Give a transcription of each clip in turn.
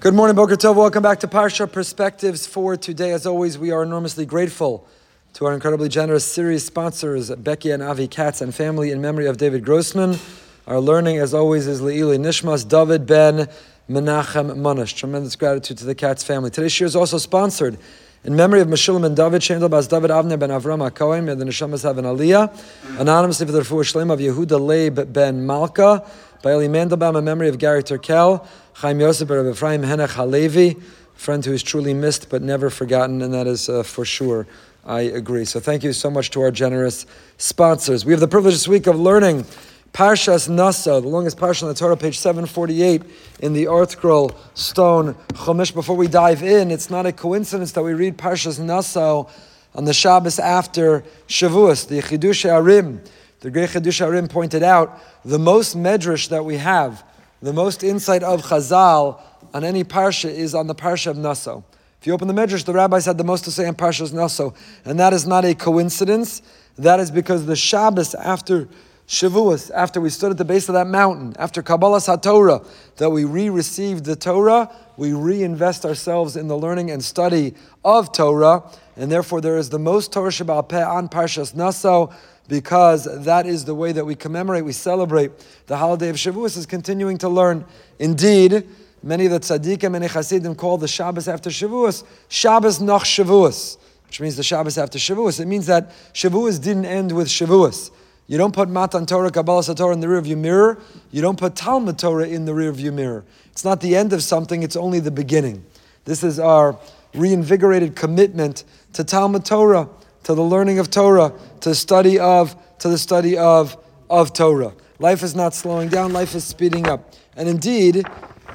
Good morning, Boker Tov. Welcome back to Parsha Perspectives for today. As always, we are enormously grateful to our incredibly generous series sponsors, Becky and Avi Katz and family in memory of David Grossman. Our learning, as always, is Le'ili Nishmas, David Ben Menachem Manish. Tremendous gratitude to the Katz family. Today's shir is also sponsored in memory of Meshulam and David, Shandel Bas David Avner ben Avram HaKohen, may the Neshamas have an aliyah. Anonymously for the Refuah Shlem of Yehuda Leib ben Malka, by Eli Mandelbaum, in memory of Gary Turkel, Chaim Yosef ben Ephraim Henech Halevi, friend who is truly missed but never forgotten, and that is uh, for sure. I agree. So thank you so much to our generous sponsors. We have the privilege this week of learning Parshas Naso, the longest parsha in the Torah, page 748 in the ArtScroll Stone Chumash. Before we dive in, it's not a coincidence that we read Parshas Naso on the Shabbos after Shavuos, the Chiddushei HaRim. The great Chiddushei HaRim pointed out the most medrash that we have, the most insight of Chazal on any parsha is on the parsha of Naso. If you open the medrash, the rabbis had the most to say on Parshas Naso, and that is not a coincidence. That is because the Shabbos after Shavuos, after we stood at the base of that mountain, after Kabbalah HaTorah, that we re-received the Torah, we reinvest ourselves in the learning and study of Torah, and therefore there is the most Torah Shabbat on Parshas Naso, because that is the way that we commemorate, we celebrate the holiday of Shavuos, is continuing to learn. Indeed, many of the tzaddikim and chasidim call the Shabbos after Shavuos Shabbos noch Shavuos, which means the Shabbos after Shavuos. It means that Shavuos didn't end with Shavuos. You don't put Matan Torah, Kabbalah Torah in the rearview mirror. You don't put Talmud Torah in the rearview mirror. It's not the end of something, it's only the beginning. This is our reinvigorated commitment to Talmud Torah to the learning of Torah, to study of, to the study of, of Torah. Life is not slowing down, life is speeding up. And indeed,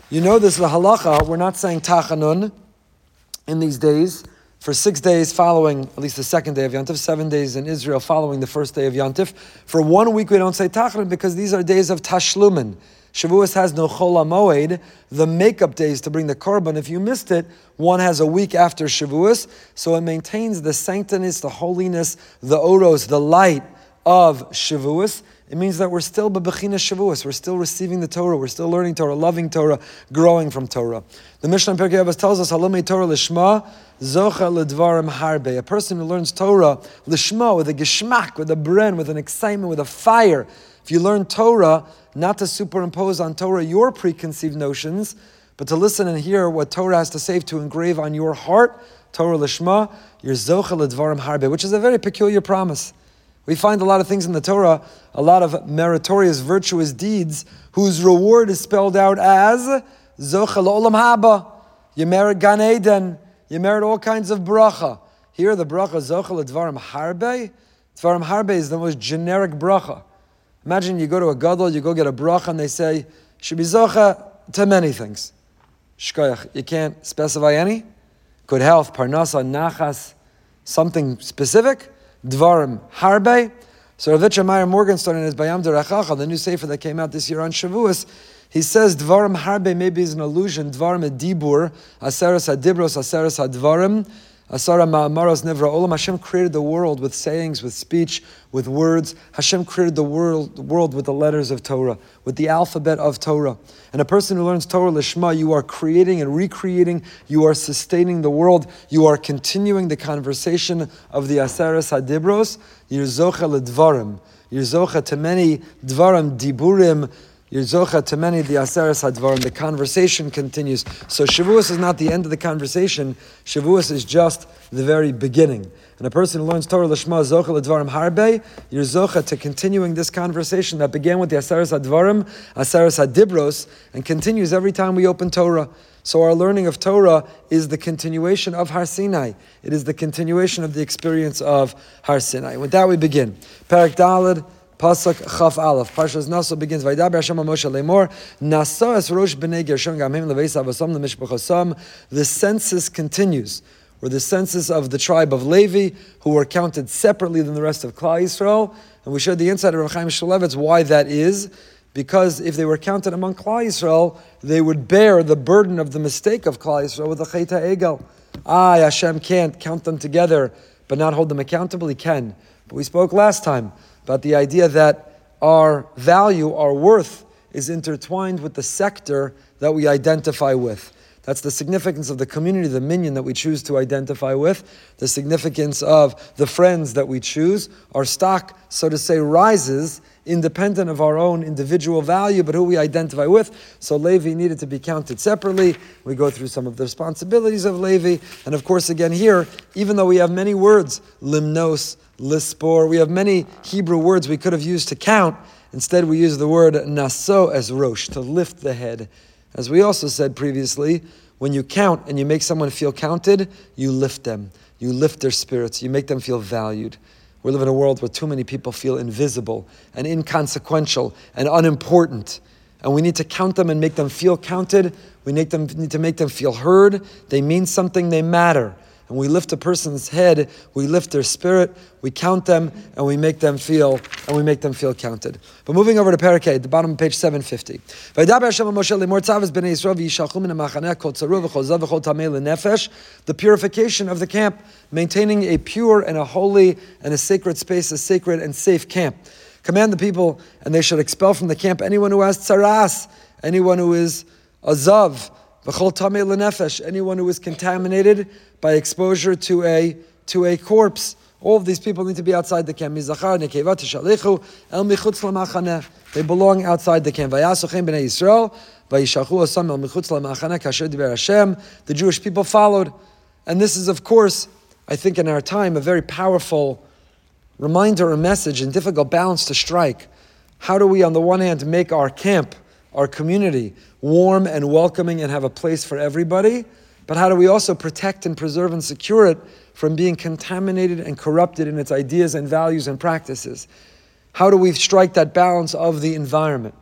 you know this, the halacha, we're not saying tachanun in these days. For six days following, at least the second day of Yantif, seven days in Israel following the first day of Yantif. For one week we don't say tachanun because these are days of tashlumin. Shavuos has no chol moed, the makeup days to bring the korban. If you missed it, one has a week after Shavuos, so it maintains the sanctity, the holiness, the oros, the light of Shavuos. It means that we're still bebechina Shavuos. We're still receiving the Torah. We're still learning Torah, loving Torah, growing from Torah. The Mishnah in Pirkei Avos tells us, "Halomei Torah lishma zocha ledvarim harbe." A person who learns Torah lishma with a geschmack, with a bren, with an excitement, with a fire. If you learn Torah, not to superimpose on Torah your preconceived notions, but to listen and hear what Torah has to say to engrave on your heart, Torah Lishma, your Zocha Ledvarim Harbe, which is a very peculiar promise. We find a lot of things in the Torah, a lot of meritorious, virtuous deeds, whose reward is spelled out as Zocha Olam Haba. You merit Gan Eden, you merit all kinds of bracha. Here, the bracha Zocha Ledvarim Harbe. Dvarim Harbe is the most generic bracha. Imagine you go to a gadol, you go get a bracha, and they say, should be zocha to many things. Shkoyach, you can't specify any. Good health, parnasa, nachas, something specific. Dvarim, harbe. So Rav Meyer Morgenstern in his Bayam Derachacha, the new sefer that came out this year on Shavuos, he says Dvarim harbe maybe is an allusion. Dvarim dibur, aseres hadibros, aseres hadvarim. Asara Ma'amaros Nevra Olam. Hashem created the world with sayings, with speech, with words. Hashem created the world, the world with the letters of Torah, with the alphabet of Torah. And a person who learns Torah Lishma, you are creating and recreating, you are sustaining the world, you are continuing the conversation of the Aseres Hadibros. You're Zocha Ledvarim. You're to many Dvarim, Diburim, Yerzocha to many the Aseres Hadvarim. The conversation continues. So Shavuos is not the end of the conversation. Shavuos is just the very beginning. And a person who learns Torah Lishma Zocha Ledvarim Harbe, Yerzocha to continuing this conversation that began with the Aseres Hadvarim, Aseres Hadibros, and continues every time we open Torah. So our learning of Torah is the continuation of Har Sinai. It is the continuation of the experience of Har Sinai. With that we begin. Parak Dalad. Pasuk Chaf Aleph. Parshas Naso begins. Vaydaber Hashem Moshe Lemor. Nasa es Rosh Bnei Gershon Gamim Leveis Avosam Lemishpachosam. The census continues, or the census of the tribe of Levi, who were counted separately than the rest of Klal Yisrael. And we showed the insight of Rav Chaim Shmulevitz why that is. Because if they were counted among Klal Yisrael, they would bear the burden of the mistake of Klal Yisrael with the Chayta Egel. Ah, Hashem can't count them together, but not hold them accountable. He can. But we spoke last time about the idea that our value, our worth, is intertwined with the sector that we identify with. That's the significance of the community, the minyan that we choose to identify with, the significance of the friends that we choose. Our stock, so to say, rises independent of our own individual value, but who we identify with. So Levi needed to be counted separately. We go through some of the responsibilities of Levi. And of course, again, here, even though we have many words, limnos, lispor, we have many Hebrew words we could have used to count. Instead, we use the word naso as rosh, to lift the head. As we also said previously, when you count and you make someone feel counted, you lift them. You lift their spirits. You make them feel valued. We live in a world where too many people feel invisible and inconsequential and unimportant. And we need to count them and make them feel counted. We need, them, need to make them feel heard. They mean something, they matter and we lift a person's head, we lift their spirit, we count them, and we make them feel, and we make them feel counted. But moving over to Parakeh, the bottom of page 750. The purification of the camp, maintaining a pure and a holy and a sacred space, a sacred and safe camp. Command the people, and they should expel from the camp anyone who has tsaras, anyone who is azav, anyone who is contaminated by exposure to a, to a corpse. All of these people need to be outside the camp. They belong outside the camp. The Jewish people followed. And this is, of course, I think in our time, a very powerful reminder or message and difficult balance to strike. How do we, on the one hand, make our camp, our community, warm and welcoming and have a place for everybody? But how do we also protect and preserve and secure it from being contaminated and corrupted in its ideas and values and practices? How do we strike that balance of the environment?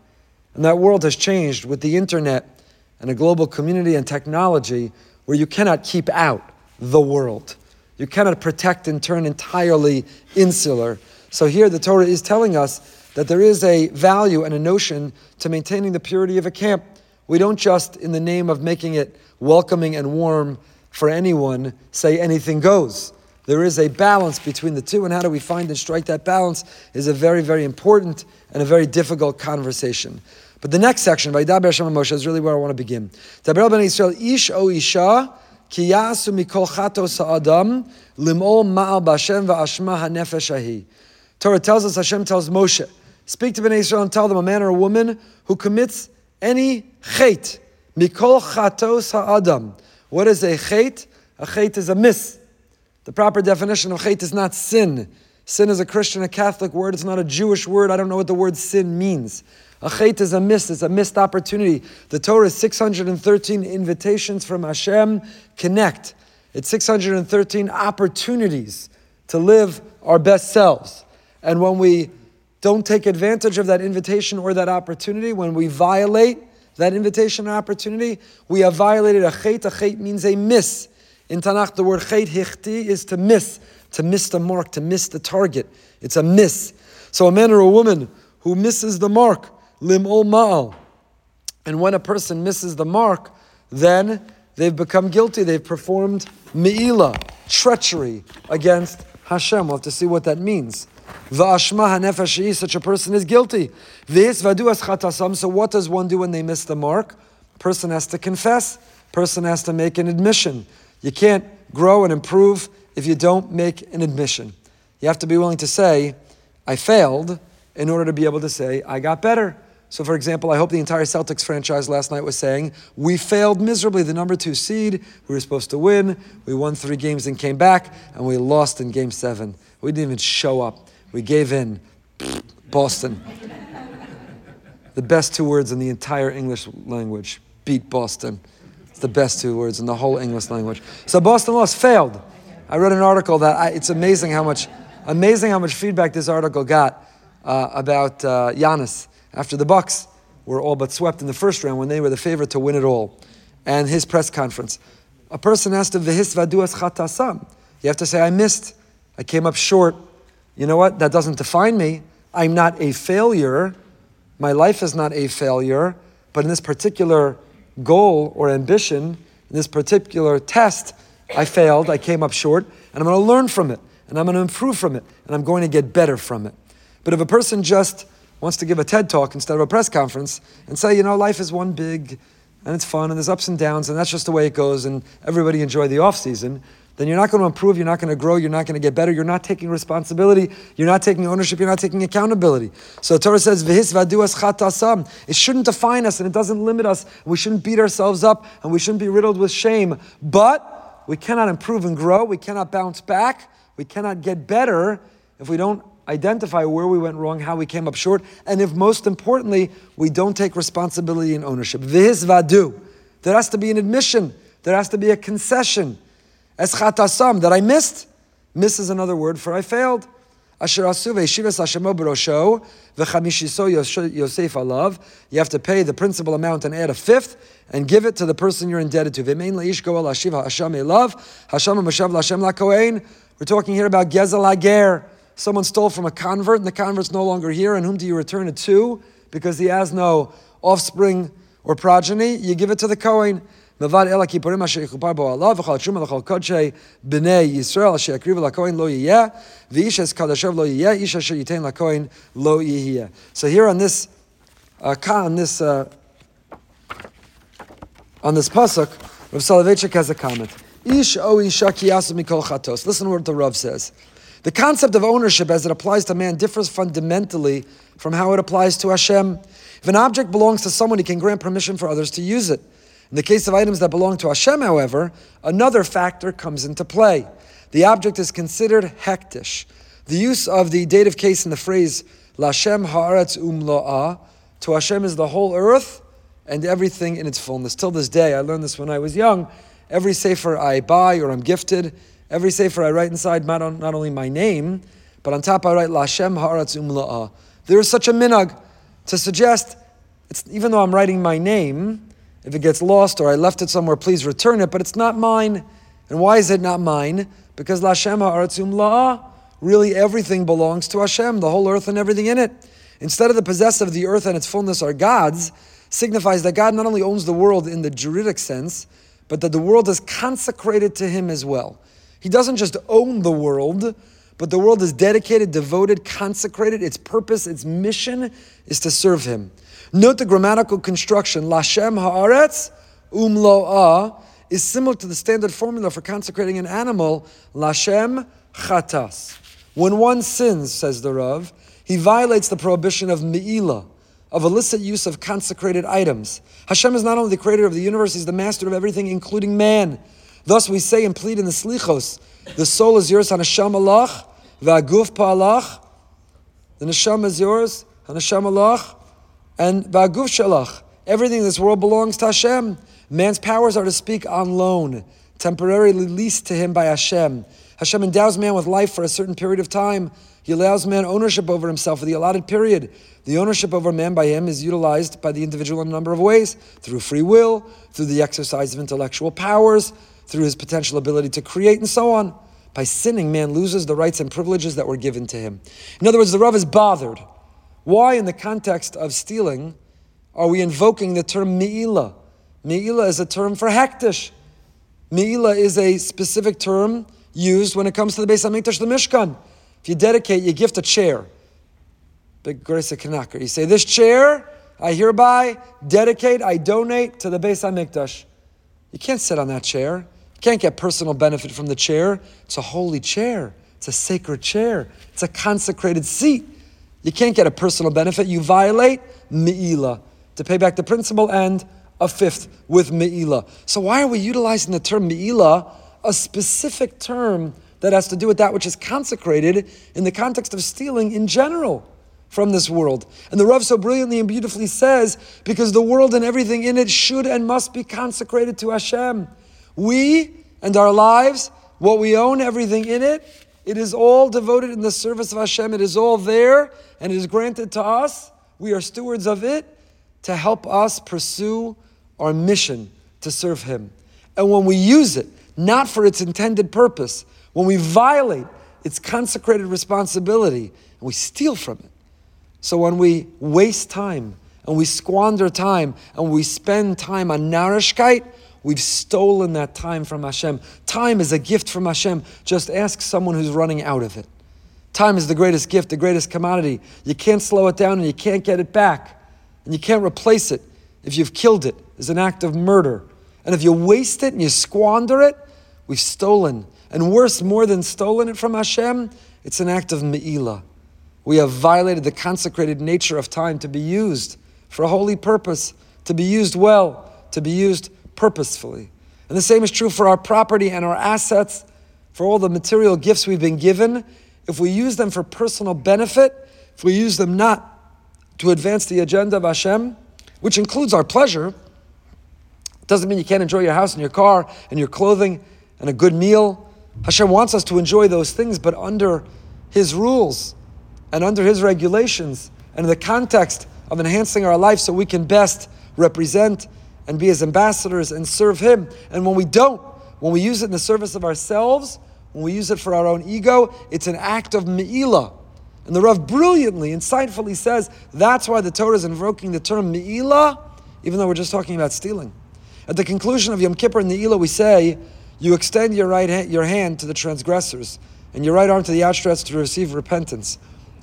And that world has changed with the internet and a global community and technology where you cannot keep out the world. You cannot protect and turn entirely insular. So here the Torah is telling us that there is a value and a notion to maintaining the purity of a camp. We don't just, in the name of making it welcoming and warm for anyone, say anything goes. There is a balance between the two, and how do we find and strike that balance is a very, very important and a very difficult conversation. But the next section, by Vaidaber Hashem Moshe, is really where I want to begin. Daber ben Israel, ish o isha, mikol chato sa'adam, limol ma'al va'ashma ha'nefesh. Torah tells us, Hashem tells Moshe, speak to Ben Israel and tell them, a man or a woman who commits any chait, Mikol chatos ha'adam. What is a chait? A chait is a miss. The proper definition of chait is not sin. Sin is a Christian, a Catholic word. It's not a Jewish word. I don't know what the word sin means. A chait is a miss. It's a missed opportunity. The Torah is 613 invitations from Hashem. Connect. It's 613 opportunities to live our best selves. And when we don't take advantage of that invitation or that opportunity, when we violate that invitation and opportunity, we have violated a chait. A chait means a miss. In Tanakh, the word chait hichti is to miss, to miss the mark, to miss the target. It's a miss. So a man or a woman who misses the mark, lim ol ma'al. And when a person misses the mark, then they've become guilty. They've performed me'ila, treachery against Hashem. We'll have to see what that means. Va'ashma hanefeshi, such a person is guilty. This vadu as chatasam. So what does one do when they miss the mark? Person has to confess. Person has to make an admission. You can't grow and improve if you don't make an admission. You have to be willing to say, I failed, in order to be able to say, I got better. So, for example, I hope the entire Celtics franchise last night was saying, We failed miserably. The number two seed, we were supposed to win. We won three games and came back, and we lost in game seven. We didn't even show up. We gave in. Boston. the best two words in the entire English language. Beat Boston. It's the best two words in the whole English language. So Boston lost, failed. I read an article that I, it's amazing how much, amazing how much feedback this article got uh, about uh, Giannis after the Bucks were all but swept in the first round when they were the favorite to win it all, and his press conference. A person asked him, "V'his vaduas chatasam." You have to say, "I missed. I came up short." You know what? That doesn't define me. I'm not a failure. My life is not a failure. But in this particular goal or ambition, in this particular test, I failed, I came up short, and I'm going to learn from it, and I'm going to improve from it, and I'm going to get better from it. But if a person just wants to give a TED talk instead of a press conference and say, you know, life is one big and it's fun, and there's ups and downs, and that's just the way it goes, and everybody enjoy the off season, then you're not going to improve, you're not going to grow, you're not going to get better, you're not taking responsibility, you're not taking ownership, you're not taking accountability. So Torah says, V'his v'aduas chatasam. It shouldn't define us and it doesn't limit us. We shouldn't beat ourselves up and we shouldn't be riddled with shame. But we cannot improve and grow, we cannot bounce back, we cannot get better if we don't identify where we went wrong, how we came up short, and if most importantly, we don't take responsibility and ownership. V'his v'adu. There has to be an admission, there has to be a concession. Eschatasam, that I missed. Miss is another word for I failed. Asher asu ve'shivas hashemo v'chamishiso yosef alav. You have to pay the principal amount and add a fifth and give it to the person you're indebted to. V'mein leish goel lakohen. We're talking here about gezel hager. Someone stole from a convert and the convert's no longer here. And whom do you return it to? Because he has no offspring or progeny. You give it to the Kohen. מלבד אל הכיפורים אשר יכופר בו עליו, וכל התשומה לכל קודשי בני ישראל אשר יקריבו לכהן לא יהיה, ואיש אס קדשיו לא יהיה, איש אשר ייתן לכהן לא יהיה. So here on this, uh, on this, uh, on this pasuk, Rav Soloveitchik has a comment. Ish o isha kiyasu mikol chatos. Listen to what the Rav says. The concept of ownership as it applies to man differs fundamentally from how it applies to Hashem. If an object belongs to someone, he can grant permission for others to use it. In the case of items that belong to Hashem, however, another factor comes into play. The object is considered hektish. The use of the dative case in the phrase Lashem haaretz umlo'ah, to Hashem is the whole earth and everything in its fullness. Till this day, I learned this when I was young. Every sefer I buy or I'm gifted, every sefer I write inside not, only my name, but on top I write Lashem haaretz umlo'ah. There is such a minhag to suggest, even though I'm writing my name, if it gets lost or I left it somewhere, please return it, but it's not mine. And why is it not mine? Because La Lashem Ha'aratzum La'ah, really everything belongs to Hashem, the whole earth and everything in it. Instead of the possessor of the earth and its fullness are God's, signifies that God not only owns the world in the juridic sense, but that the world is consecrated to Him as well. He doesn't just own the world, but the world is dedicated, devoted, consecrated. Its purpose, its mission is to serve Him. Note the grammatical construction. Lashem haaretz umloa is similar to the standard formula for consecrating an animal. Lashem chatas. When one sins, says the Rav, he violates the prohibition of me'ilah, of illicit use of consecrated items. Hashem is not only the creator of the universe, he's the master of everything, including man. Thus we say and plead in the Slichos, the soul is yours, Hanasham Allah, Va'aguf Pa'alach. The neshama is yours, Hanasham Allah, and Ba'aguf Shalach. Everything in this world belongs to Hashem. Man's powers are to speak on loan, temporarily leased to him by Hashem. Hashem endows man with life for a certain period of time. He allows man ownership over himself for the allotted period. The ownership over man by him is utilized by the individual in a number of ways through free will, through the exercise of intellectual powers, through his potential ability to create, and so on. By sinning, man loses the rights and privileges that were given to him. In other words, the Rav is bothered why, in the context of stealing, are we invoking the term mi'ila? Mi'ila is a term for hektish. Mi'ila is a specific term used when it comes to the Beis HaMikdash, the Mishkan. If you dedicate, you gift a chair. Big grace of Kanaka. You say, This chair, I hereby dedicate, I donate to the Beis HaMikdash. You can't sit on that chair. You can't get personal benefit from the chair. It's a holy chair, it's a sacred chair, it's a consecrated seat. You can't get a personal benefit. You violate me'ila to pay back the principal and a fifth with me'ila. So why are we utilizing the term me'ila, a specific term that has to do with that which is consecrated in the context of stealing in general from this world? And the Rav so brilliantly and beautifully says, because the world and everything in it should and must be consecrated to Hashem. We and our lives, what we own, everything in it, it is all devoted in the service of Hashem. It is all there and it is granted to us. We are stewards of it to help us pursue our mission to serve Him. And when we use it, not for its intended purpose, when we violate its consecrated responsibility and we steal from it. So when we waste time and we squander time and we spend time on narishkeit, We've stolen that time from Hashem. Time is a gift from Hashem. Just ask someone who's running out of it. Time is the greatest gift, the greatest commodity. You can't slow it down and you can't get it back. And you can't replace it. if you've killed it, is an act of murder. And if you waste it and you squander it, we've stolen. And worse, more than stolen it from Hashem, it's an act of me'ilah. We have violated the consecrated nature of time to be used for a holy purpose, to be used well, to be used purposefully. And the same is true for our property and our assets, for all the material gifts we've been given. If we use them for personal benefit, if we use them not to advance the agenda of Hashem, which includes our pleasure, doesn't mean you can't enjoy your house and your car and your clothing and a good meal. Hashem wants us to enjoy those things, but under His rules and under His regulations and in the context of enhancing our life so we can best represent and be His ambassadors and serve Him. And when we don't, when we use it in the service of ourselves, when we use it for our own ego, it's an act of me'ilah. And the Rav brilliantly, insightfully says that's why the Torah is invoking the term me'ilah, even though we're just talking about stealing. At the conclusion of Yom Kippur in the Ilah, we say, you extend your right your hand to the transgressors and your right arm to the outstretched to receive repentance.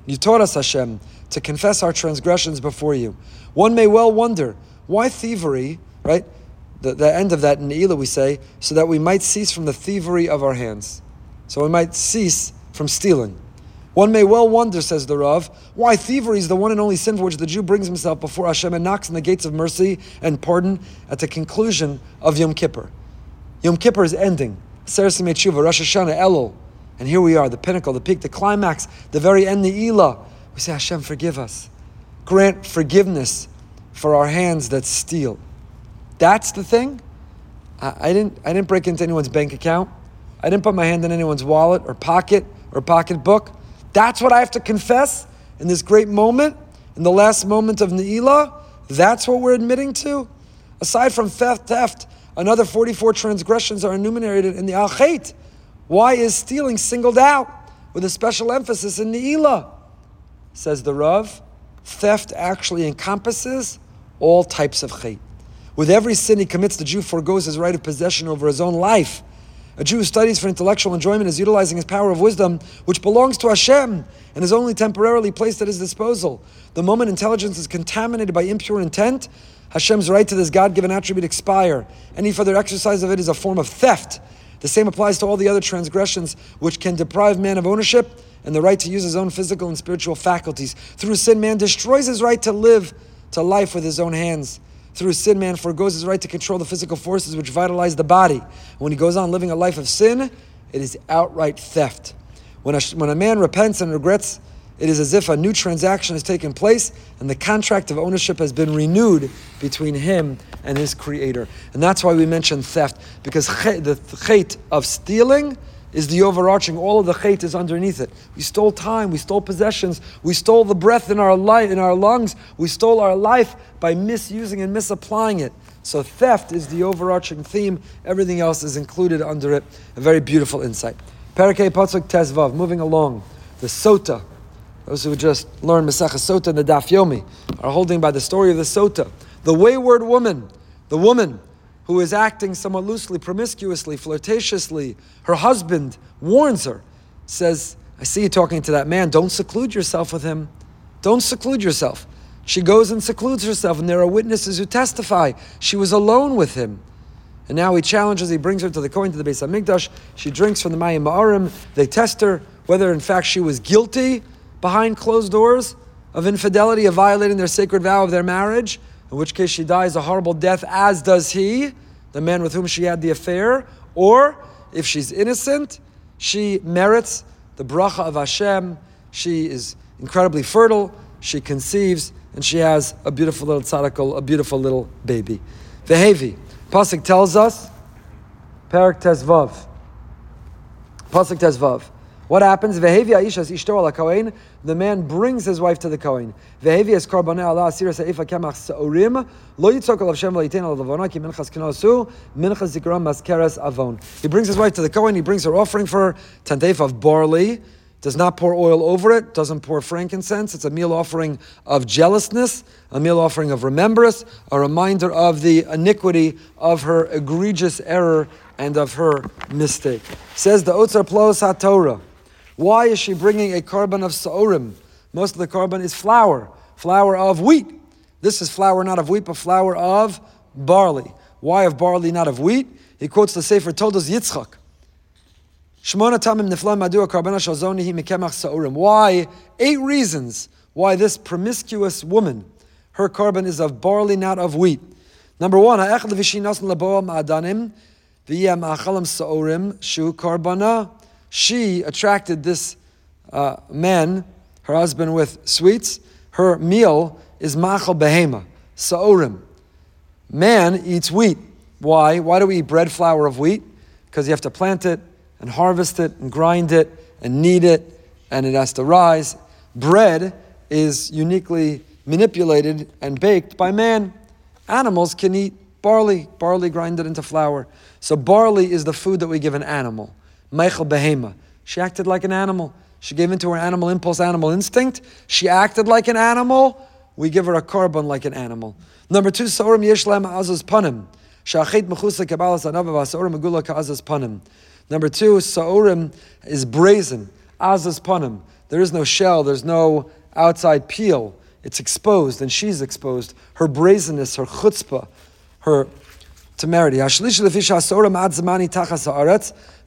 You taught us, Hashem, to confess our transgressions before you. One may well wonder, why thievery, right? The, the end of that in Ilah we say, so that we might cease from the thievery of our hands. So we might cease from stealing. One may well wonder, says the Rav, why thievery is the one and only sin for which the Jew brings himself before Hashem and knocks on the gates of mercy and pardon at the conclusion of Yom Kippur. Yom Kippur is ending. Sarasim Tshuva, Rosh Hashanah, Elul. And here we are, the pinnacle, the peak, the climax, the very end, the Elah. We say, Hashem, forgive us. Grant forgiveness for our hands that steal. That's the thing. I, I didn't, I didn't break into anyone's bank account. I didn't put my hand in anyone's wallet or pocket or pocketbook. That's what I have to confess in this great moment, in the last moment of Ne'ilah. That's what we're admitting to. Aside from theft, theft, another 44 transgressions are enumerated in the Al. Why is stealing singled out with a special emphasis in Ne'ilah? Says the Rav, theft actually encompasses all types of Khait. With every sin he commits, the Jew foregoes his right of possession over his own life a Jew who studies for intellectual enjoyment is utilizing his power of wisdom, which belongs to Hashem and is only temporarily placed at his disposal. The moment intelligence is contaminated by impure intent, Hashem's right to this God given attribute expire. Any further exercise of it is a form of theft. The same applies to all the other transgressions which can deprive man of ownership and the right to use his own physical and spiritual faculties. Through sin, man destroys his right to live to life with his own hands. Through sin, man foregoes his right to control the physical forces which vitalize the body. When he goes on living a life of sin, it is outright theft. When a, when a man repents and regrets, it is as if a new transaction has taken place and the contract of ownership has been renewed between him and his creator. And that's why we mention theft, because the chait of stealing is the overarching. All of the chait is underneath it. We stole time, we stole possessions, we stole the breath in our life, in our lungs, we stole our life by misusing and misapplying it. So theft is the overarching theme. Everything else is included under it. A very beautiful insight. Parakeh Patzuk Tezvav, moving along. The Sota, those who just learned Masach Sota and the Daf Yomi, are holding by the story of the Sota. The wayward woman, the woman who is acting somewhat loosely, promiscuously, flirtatiously, her husband warns her, says, I see you talking to that man. Don't seclude yourself with him. Don't seclude yourself. She goes and secludes herself, and there are witnesses who testify she was alone with him. And now he challenges, he brings her to the coin, to the Beis Hamikdash. She drinks from the Mayim Ma'arim. They test her whether, in fact, she was guilty behind closed doors of infidelity, of violating their sacred vow of their marriage in which case she dies a horrible death, as does he, the man with whom she had the affair, or if she's innocent, she merits the bracha of Hashem. She is incredibly fertile, she conceives, and she has a beautiful little tzadakal, a beautiful little baby. Vehevi. Pasuk tells us, Perak Tezvav. Pasuk Tezvav. What happens? The man brings his wife to the Kohen. He brings his wife to the Kohen. He brings her offering for tantef of barley. Does not pour oil over it. Doesn't pour frankincense. It's a meal offering of jealousness, a meal offering of remembrance, a reminder of the iniquity of her egregious error and of her mistake. Says the Otzar Plos HaTorah. Why is she bringing a korban of sa'orim? Most of the korban is flour, flour of wheat. This is flour not of wheat, but flour of barley. Why of barley, not of wheat? He quotes the Sefer Toldos Yitzchak. Why? Eight reasons why this promiscuous woman, her korban is of barley, not of wheat. Number one, she attracted this uh, man, her husband, with sweets. Her meal is machal behema, sa'orim. Man eats wheat. Why? Why do we eat bread flour of wheat? Because you have to plant it and harvest it and grind it and knead it and it has to rise. Bread is uniquely manipulated and baked by man. Animals can eat barley, barley grinded into flour. So barley is the food that we give an animal. Machal Behema. She acted like an animal. She gave into her animal impulse, animal instinct. She acted like an animal. We give her a korban like an animal. Number two, Sorim Yeshlem Azaz Panim. Shachet Mechusa Kabbalas Anava Sorim Megula Ka'azaz Panim. Number two, Sa'orim is brazen. Azaz Panim. There is no shell, there's no outside peel. It's exposed, and she's exposed. Her brazenness, her chutzpah, her temerity.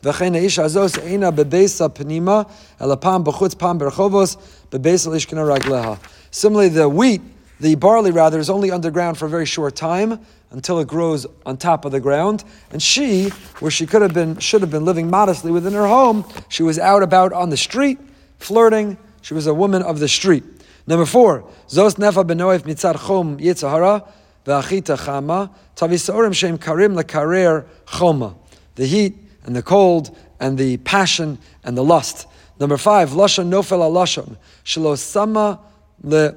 Hashlish lefisha Sa'orim ad zamani tachas ha'aretz. וכן האיש הזאת אינה בבייס הפנימה, אלא פעם בחוץ, פעם ברחובos, בבייס הלשכנה רגליה. Similarly, the wheat, the barley rather, is only underground for a very short time until it grows on top of the ground. And she, where she could have been, should have been living modestly within her home, she was out about on the street, flirting. She was a woman of the street. Number four, Zos nefa benoef mitzad chom yitzahara, ve'achita chama, tavisorim shem karim lekarer choma. The heat and the cold and the passion and the lust. Number five, lashon nofel lashon shelo sama le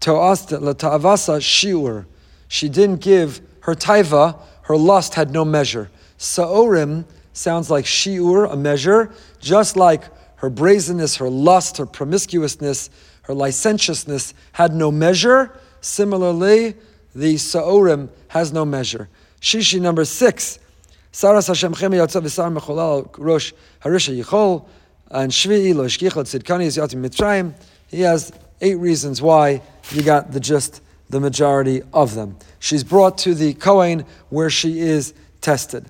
ta'avasa shiur. She didn't give her taiva, her lust had no measure. Sa'orim sounds like shiur, a measure, just like her brazenness, her lust, her promiscuousness, her licentiousness had no measure. Similarly, the sa'orim has no measure. Shishi number six, Saras Hashem Chemi Yotzav V'Sar Mecholal Rosh Harisha Yichol and Shvi'i Lo Shkicha Tzidkani Yatim Mitzrayim. He has eight reasons why you got the just the majority of them. She's brought to the Kohen where she is tested.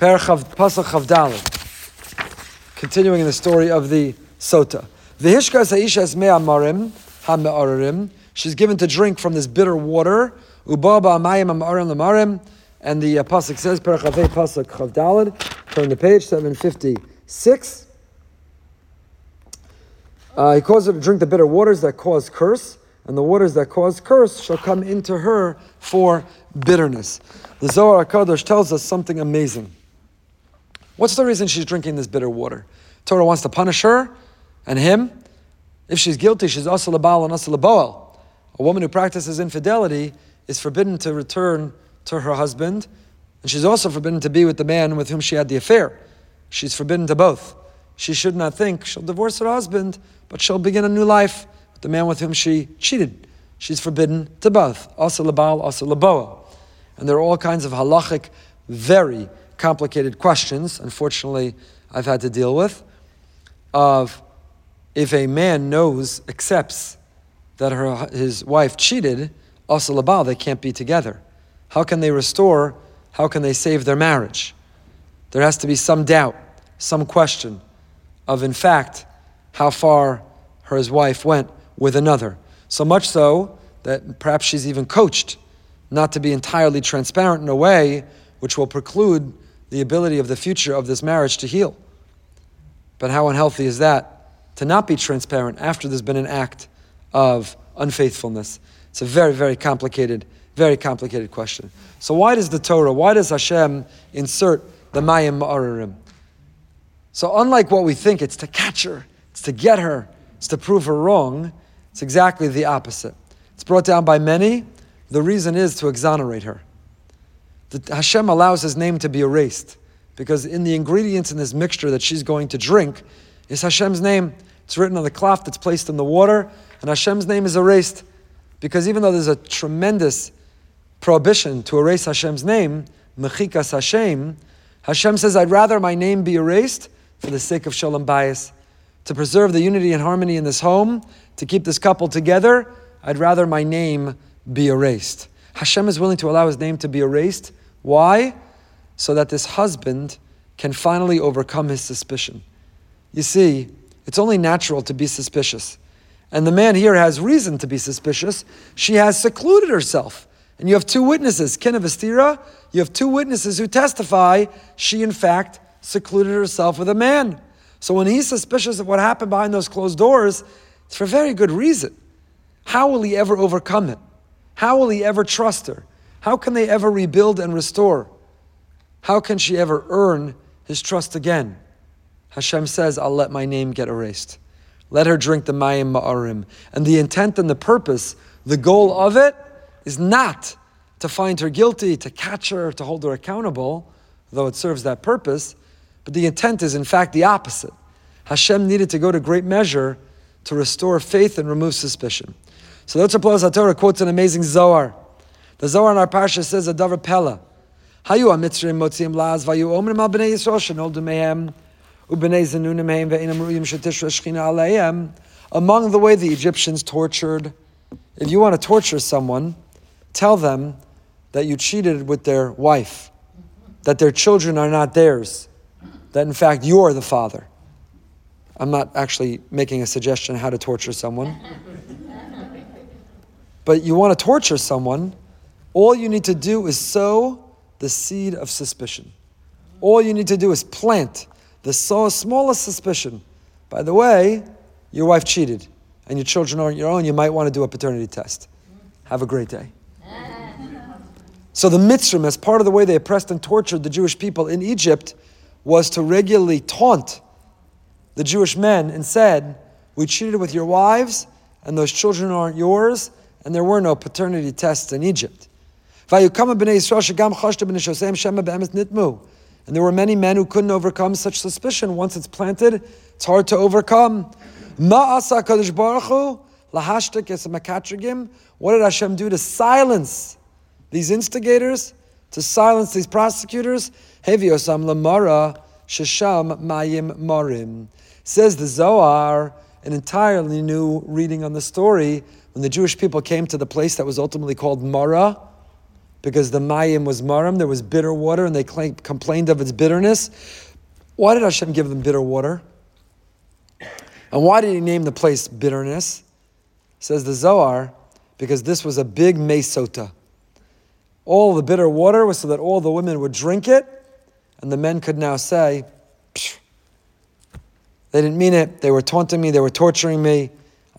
Perchav Pasach Chavdalit. Continuing in the story of the Sota. V'hishkas ha'ishes me'amarim ha'me'ararim. She's given to drink from this bitter water. Ubaba amayim amarim lamarim. And the uh, pasuk says, Perachavei pasuk chavdalad. Turn the page, 756. Uh, he caused her to drink the bitter waters that cause curse, and the waters that cause curse shall come into her for bitterness. The Zohar HaKadosh tells us something amazing. What's the reason she's drinking this bitter water? Torah wants to punish her and him. If she's guilty, she's asal and asal A woman who practices infidelity is forbidden to return to her husband, and she's also forbidden to be with the man with whom she had the affair. She's forbidden to both. She should not think she'll divorce her husband, but she'll begin a new life with the man with whom she cheated. She's forbidden to both. Also labal, also laboa. And there are all kinds of halachic, very complicated questions, unfortunately, I've had to deal with, of if a man knows, accepts that her, his wife cheated, also labal, they can't be together. How can they restore? How can they save their marriage? There has to be some doubt, some question of, in fact, how far her his wife went with another. So much so that perhaps she's even coached not to be entirely transparent in a way which will preclude the ability of the future of this marriage to heal. But how unhealthy is that? To not be transparent after there's been an act of unfaithfulness. It's a very, very complicated very complicated question. So why does the Torah, why does Hashem insert the Mayim Ma'ararim? So unlike what we think, it's to catch her, it's to get her, it's to prove her wrong. It's exactly the opposite. It's brought down by many. The reason is to exonerate her. The, Hashem allows his name to be erased because in the ingredients in this mixture that she's going to drink is Hashem's name. It's written on the cloth that's placed in the water, and Hashem's name is erased because even though there's a tremendous prohibition to erase Hashem's name, Mechikas Hashem, Hashem says, I'd rather my name be erased for the sake of Shalom Bayis, to preserve the unity and harmony in this home, to keep this couple together. I'd rather my name be erased. Hashem is willing to allow his name to be erased. Why? So that this husband can finally overcome his suspicion. You see, it's only natural to be suspicious. And the man here has reason to be suspicious. She has secluded herself. And you have two witnesses, Kin of Astira, you have two witnesses who testify she, in fact, secluded herself with a man. So when he's suspicious of what happened behind those closed doors, it's for very good reason. How will he ever overcome it? How will he ever trust her? How can they ever rebuild and restore? How can she ever earn his trust again? Hashem says, I'll let my name get erased. Let her drink the Mayim Ma'arim. And the intent and the purpose, the goal of it, is not to find her guilty, to catch her, to hold her accountable, though it serves that purpose. But the intent is, in fact, the opposite. Hashem needed to go to great measure to restore faith and remove suspicion. So the Otzer Torah quotes an amazing Zohar. The Zohar in our parsha says a davar pella. Hayu amitzrim motziim laz vayu omrim al bnei Yisrael shenoldu mehem ubnei mehem ve'inam ruyim. Among the way the Egyptians tortured, if you want to torture someone, tell them that you cheated with their wife, that their children are not theirs, that in fact you're the father. I'm not actually making a suggestion how to torture someone. but you want to torture someone, all you need to do is sow the seed of suspicion. All you need to do is plant the smallest suspicion. By the way, your wife cheated and your children aren't your own, you might want to do a paternity test. Have a great day. So the Mitzrim, as part of the way they oppressed and tortured the Jewish people in Egypt, was to regularly taunt the Jewish men and said, We cheated with your wives, and those children aren't yours, and there were no paternity tests in Egypt. And there were many men who couldn't overcome such suspicion. Once it's planted, it's hard to overcome. What did Hashem do to silence these instigators, to silence these prosecutors? Heviosam lamara shesham mayim marim. Says the Zohar, an entirely new reading on the story, when the Jewish people came to the place that was ultimately called Mara, because the Mayim was Maram, there was bitter water, and they complained of its bitterness. Why did Hashem give them bitter water? And why did he name the place bitterness? Says the Zohar, because this was a big mesota. All the bitter water was so that all the women would drink it, and the men could now say, they didn't mean it. They were taunting me. They were torturing me.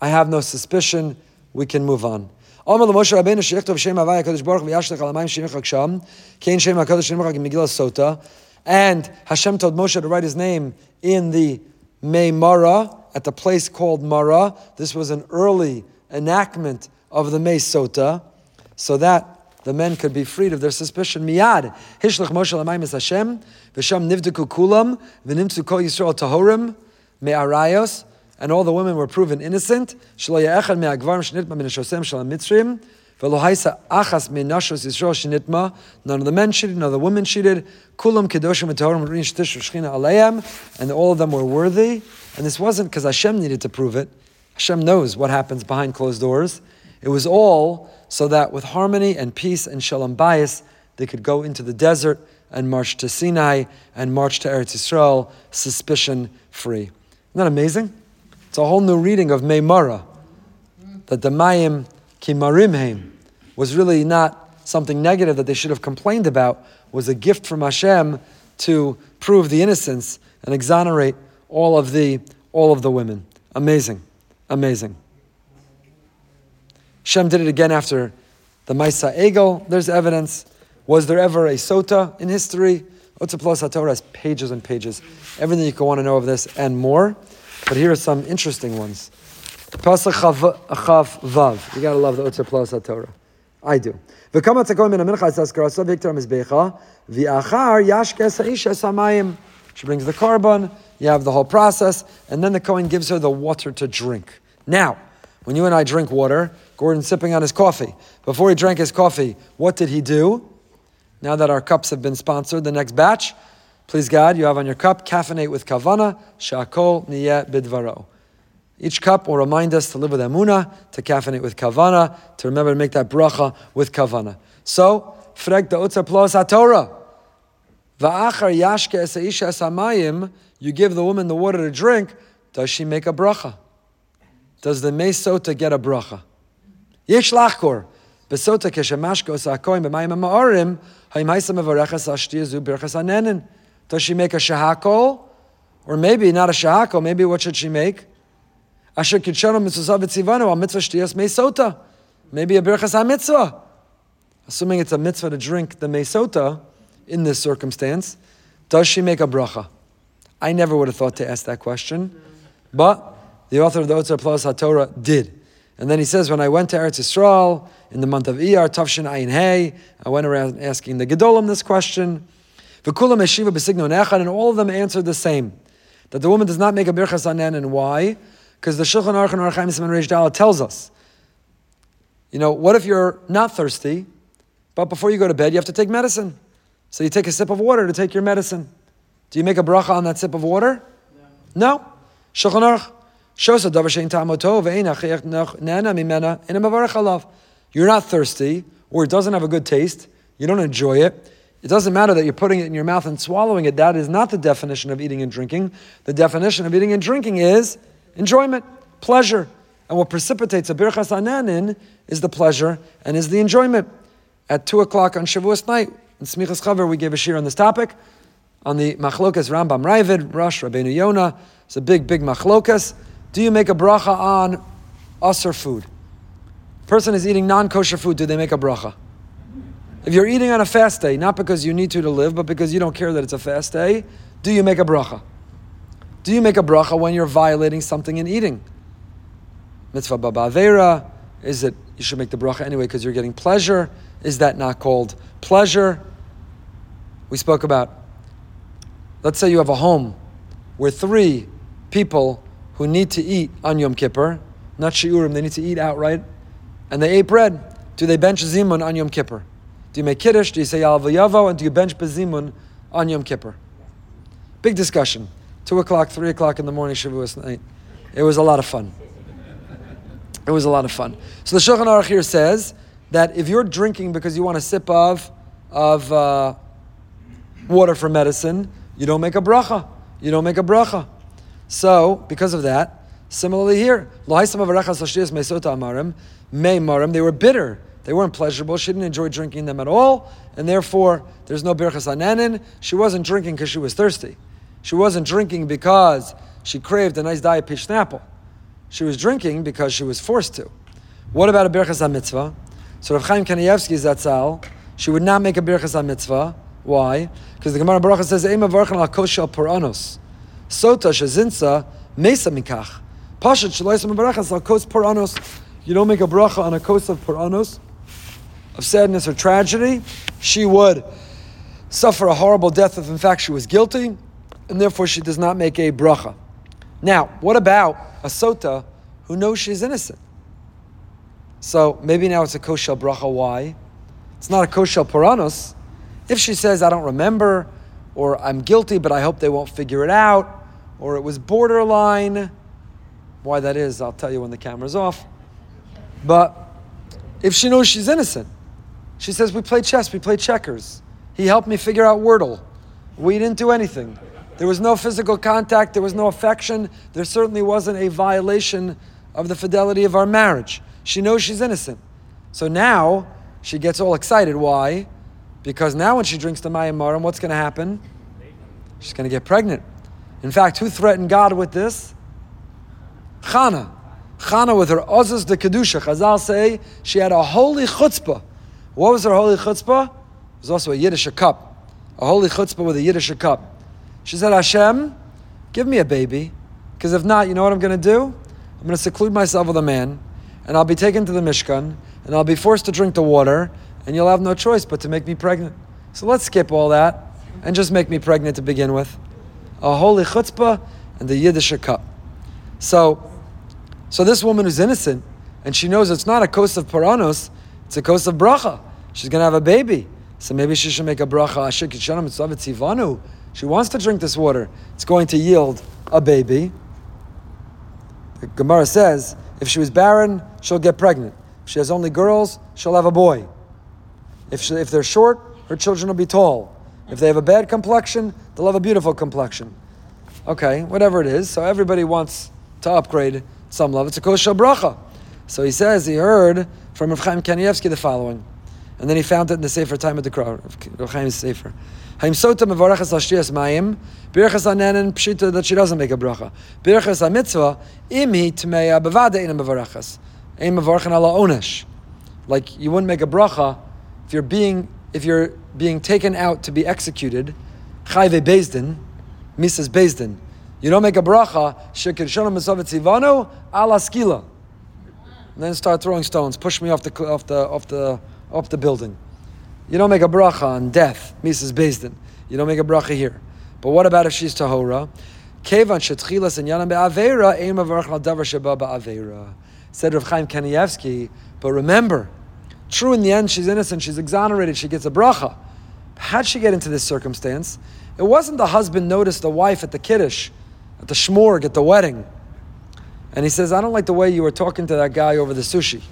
I have no suspicion. We can move on. And Hashem told Moshe to write his name in the May Mara, at the place called Mara. This was an early enactment of the May Sota, so that the men could be freed of their suspicion. Miyad, Hishlach Moshe Lamayim Hashem, V'sham Nivdeku Kulam, V'nimtzu Kol Yisrael Tahorim, me'arayos, and all the women were proven innocent. None of the men cheated, none of the women cheated. Kulam and all of them were worthy. And this wasn't because Hashem needed to prove it. Hashem knows what happens behind closed doors. It was all so that with harmony and peace and shalom bayis, they could go into the desert and march to Sinai and march to Eretz Yisrael suspicion free. Isn't that amazing? It's a whole new reading of Meimara. That the Mayim Kimarimheim was really not something negative that they should have complained about, was a gift from Hashem to prove the innocence and exonerate all of the all of the women. Amazing. Amazing. Shem did it again after the Maisa Egel. There's evidence. Was there ever a Sota in history? Otaplos HaTorah has pages and pages. Everything you could want to know of this and more. But here are some interesting ones. Pasach Chav Vav. You got to love the Otaplos HaTorah. I do. She brings the korban, you have the whole process, and then the Kohen gives her the water to drink. Now, when you and I drink water, Gordon's sipping on his coffee. Before he drank his coffee, what did he do? Now that our cups have been sponsored, the next batch, please God, you have on your cup, caffeinate with kavana, shakol niyeh bidvaro. Each cup will remind us to live with emuna, to caffeinate with kavana, to remember to make that bracha with kavana. So, frek utza plos haTorah. Va'achar yashke esaisha esamayim, you give the woman the water to drink, does she make a bracha? Does the mesota get a bracha? Lachkor. Besota keshemashko sakoim b'mayim ha'ma'arim, ha'im haisa mevarechas ashtiyazu birchas anenin. Does she make a shahakol? Or maybe not a shahakol, maybe what should she make? Asher kitshanu mitzvah v'tzivanu, a mitzvah shtiyas mesota. Maybe a birchas ha-mitzvah. Assuming it's a mitzvah to drink the mesota, in this circumstance, does she make a bracha? I never would have thought to ask that question, but the author of the Otzar Plus HaTorah did. And then he says, when I went to Eretz Yisrael in the month of Iyar, Tavshin Ayin Hey, I went around asking the Gedolim this question. V'kulam Eshiva B'signon Echad, and all of them answered the same, that the woman does not make a birchas anen, and why? Because the Shulchan Aruch and Archaim Simon Reish tells us, you know, what if you're not thirsty, but before you go to bed, you have to take medicine? So you take a sip of water to take your medicine. Do you make a bracha on that sip of water? No. Shulchan Aruch You're not thirsty, or it doesn't have a good taste. You don't enjoy it. It doesn't matter that you're putting it in your mouth and swallowing it. That is not the definition of eating and drinking. The definition of eating and drinking is enjoyment, pleasure. And what precipitates a birchas ananin is the pleasure and is the enjoyment. At 2 o'clock on Shavuos night, in Smichas Chaver, we gave a shir on this topic. On the Machlokas Rambam Raavad, Rosh Rabbeinu Yonah. It's a big, big Machlokas. Do you make a bracha on usr food? Person is eating non-kosher food, do they make a bracha? If you're eating on a fast day, not because you need to to live, but because you don't care that it's a fast day, do you make a bracha? Do you make a bracha when you're violating something in eating? Mitzvah babavera, is it you should make the bracha anyway because you're getting pleasure? Is that not called pleasure? We spoke about, let's say you have a home where three people who need to eat on Yom Kippur, not shiurim, they need to eat outright, and they ate bread. Do they bench zimun on Yom Kippur? Do you make kiddush? Do you say yalav yavo? And do you bench bezimun on Yom Kippur? Big discussion. Two o'clock, three o'clock in the morning, Shavuos night. It was a lot of fun. It was a lot of fun. So the Shulchan Aruch here says that if you're drinking because you want a sip of of uh, water for medicine, you don't make a bracha. You don't make a bracha. So because of that, similarly here, they were bitter. They weren't pleasurable. She didn't enjoy drinking them at all, and therefore there's no birchas ananin. She wasn't drinking because she was thirsty. She wasn't drinking because she craved a nice diet peach apple. She was drinking because she was forced to. What about a birchas mitzvah? So Rav Chaim Kanievsky Zatzal, she would not make a birchas mitzvah. Why? Because the Gemara Baruch says, "Ema al koshel paranos, sota shezinsa mesa mikach, pashat shloisem barachas al kos paranos." You don't make a bracha on a kos of paranos, of sadness or tragedy. She would suffer a horrible death if, in fact, she was guilty, and therefore she does not make a bracha. Now, what about a sota who knows she's innocent? So maybe now it's a koshel bracha. Why? It's not a koshel paranos. If she says, I don't remember, or I'm guilty, but I hope they won't figure it out, or it was borderline, why that is, I'll tell you when the camera's off. But if she knows she's innocent, she says, We play chess, we play checkers. He helped me figure out Wordle. We didn't do anything. There was no physical contact, there was no affection, there certainly wasn't a violation of the fidelity of our marriage. She knows she's innocent. So now she gets all excited. Why? Because now when she drinks the Mayim what's going to happen? She's going to get pregnant. In fact, who threatened God with this? Chana. Chana with her Ozus de Kedusha. Chazal say she had a holy chutzpah. What was her holy chutzpah? It was also a Yiddish cup. A holy chutzpah with a Yiddish cup. She said, Hashem, give me a baby. Because if not, you know what I'm going to do? I'm going to seclude myself with a man and I'll be taken to the Mishkan, and I'll be forced to drink the water, and you'll have no choice but to make me pregnant. So let's skip all that and just make me pregnant to begin with. A holy chutzpah and the Yiddish cup. So, so this woman who's innocent, and she knows it's not a kos of paranos, it's a kos of bracha. She's going to have a baby. So maybe she should make a bracha. She wants to drink this water. It's going to yield a baby. The Gemara says if she was barren, she'll get pregnant. If she has only girls, she'll have a boy. If, she, if they're short, her children will be tall. If they have a bad complexion, they'll have a beautiful complexion. Okay, whatever it is. So everybody wants to upgrade some level. It's a kosher bracha. So he says he heard from Rav Chaim Kanievsky the following. And then he found it in the Sefer Taama D'Kra, Rav Chaim's Sefer. Haim sota mevarachas l'shtias mayim, birchas anenen pshita that she doesn't make a bracha. Birchas mitzvah im hi tmeya bevada ina mevarachas. Ein mevarachan ala onesh. Like you wouldn't make a bracha if you're being if you're being taken out to be executed, chayve bezdin, misas bezdin. You don't make a bracha, shekirshana mesavet tzivano ala skila. Then start throwing stones, push me off the off the off the off the building. You don't make a bracha on death, Mrs. Bezdin. You don't make a bracha here. But what about if she's tahora? Kevan shetchilas and yanam be'avera, ein mavarach al davar sheba be'avera. Said Rav Chaim Kanievsky, but remember, true in the end, she's innocent, she's exonerated, she gets a bracha. How'd she get into this circumstance? It wasn't the husband noticed the wife at the kiddush, at the shmorg, at the wedding. And he says, I don't like the way you were talking to that guy over the sushi.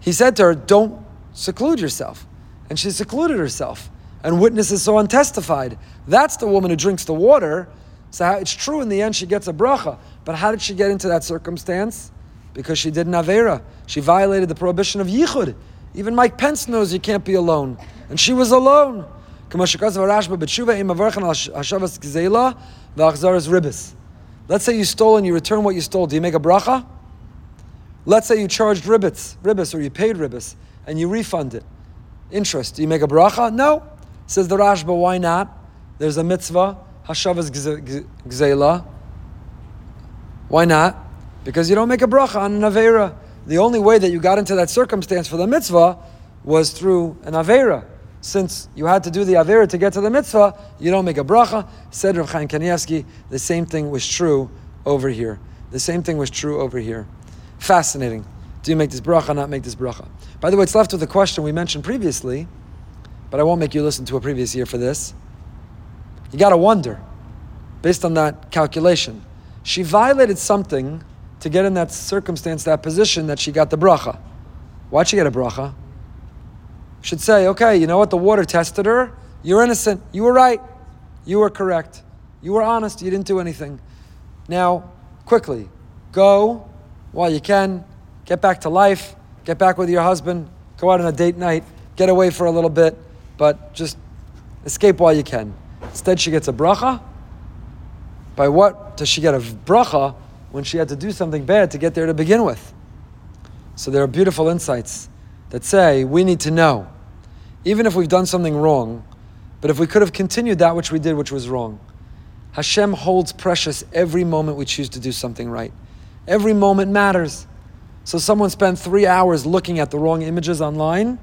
He said to her, Don't seclude yourself and she secluded herself. And witnesses saw and testified. That's the woman who drinks the water. So it's true in the end she gets a bracha. But how did she get into that circumstance? Because she did an avera. She violated the prohibition of yichud. Even Mike Pence knows you can't be alone. And she was alone. Let's say you stole and you return what you stole. Do you make a bracha? Let's say you charged ribbits, ribbis, or you paid ribbis, and you refund it interest. Do you make a bracha? No. Says the Rashba, why not? There's a mitzvah, Hashavas Gzela. Why not? Because you don't make a bracha on an Avera. The only way that you got into that circumstance for the mitzvah was through an Avera. Since you had to do the Avera to get to the mitzvah, you don't make a bracha. Said Rav Chaim Kanievsky, the same thing was true over here. The same thing was true over here. Fascinating. Do you make this bracha, not make this bracha? By the way, it's left with a question we mentioned previously, but I won't make you listen to a previous year for this. You got to wonder, based on that calculation, she violated something to get in that circumstance, that position that she got the bracha. Why'd she get a bracha? Should say, okay, you know what? The water tested her. You're innocent. You were right. You were correct. You were honest. You didn't do anything. Now, quickly, go while you can get back to life, get back with your husband, go out on a date night, get away for a little bit, but just escape while you can. Instead, she gets a bracha. By what does she get a bracha when she had to do something bad to get there to begin with? So there are beautiful insights that say we need to know, even if we've done something wrong, but if we could have continued that which we did, which was wrong. Hashem holds precious every moment we choose to do something right. Every moment matters. So someone spent three hours looking at the wrong images online,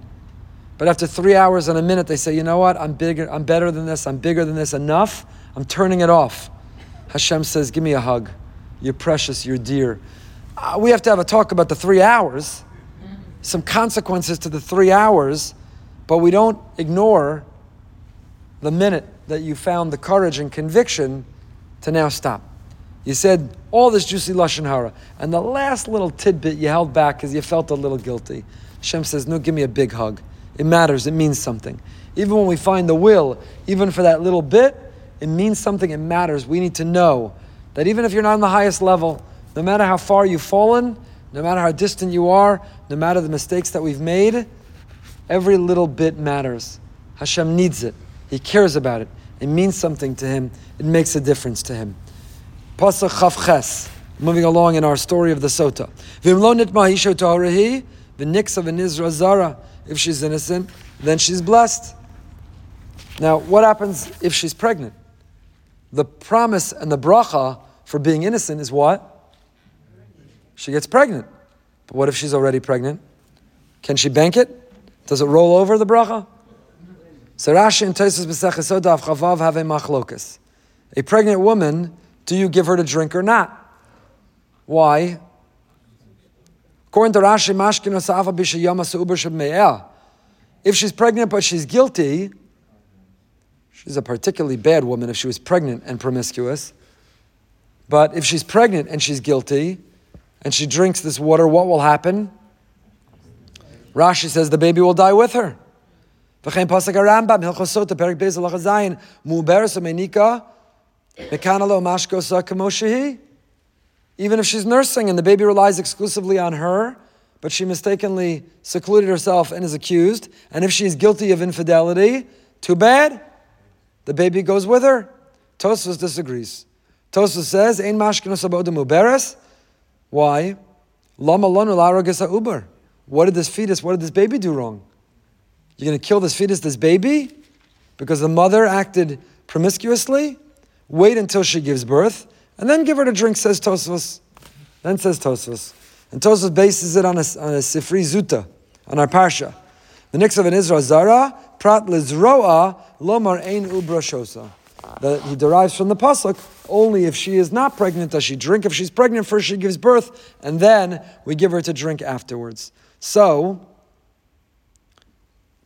but after three hours and a minute, they say, you know what, I'm bigger, I'm better than this, I'm bigger than this, enough, I'm turning it off. Hashem says, give me a hug. You're precious, you're dear. Uh, we have to have a talk about the three hours, some consequences to the three hours, but we don't ignore the minute that you found the courage and conviction to now stop. You said all this juicy lashon hara, and the last little tidbit you held back because you felt a little guilty. Hashem says, "No, give me a big hug. It matters. It means something. Even when we find the will, even for that little bit, it means something. It matters. We need to know that even if you're not on the highest level, no matter how far you've fallen, no matter how distant you are, no matter the mistakes that we've made, every little bit matters. Hashem needs it. He cares about it. It means something to him. It makes a difference to him. Pasach Chavches. Moving along in our story of the Sota. Taharahi, v'nix of an Zara. If she's innocent, then she's blessed. Now, what happens if she's pregnant? The promise and the bracha for being innocent is what? She gets pregnant. But what if she's already pregnant? Can she bank it? Does it roll over the bracha? So Rashi and Tosfos B'Seches Chavav have a machlokas. A pregnant woman do you give her to drink or not? Why? According to Rashi, if she's pregnant but she's guilty, she's a particularly bad woman if she was pregnant and promiscuous. But if she's pregnant and she's guilty, and she drinks this water, what will happen? Rashi says the baby will die with her. Even if she's nursing and the baby relies exclusively on her, but she mistakenly secluded herself and is accused, and if she is guilty of infidelity, too bad. The baby goes with her. Tosfos disagrees. Tosfos says, "Ein mashkinos abodim uberes." Why? Lama laragasa uber. What did this fetus? What did this baby do wrong? You're going to kill this fetus, this baby, because the mother acted promiscuously. Wait until she gives birth, and then give her to drink. Says Tosfos. Then says Tosfos. And Tosfos bases it on a, on a Sifri Zuta, on our Parsha. The next of an Israel Zara, Prat Lizroa, Lomar Ein Ubra Shosa. That he derives from the Pasuk, only if she is not pregnant does she drink. If she's pregnant, first she gives birth, and then we give her to drink afterwards. So,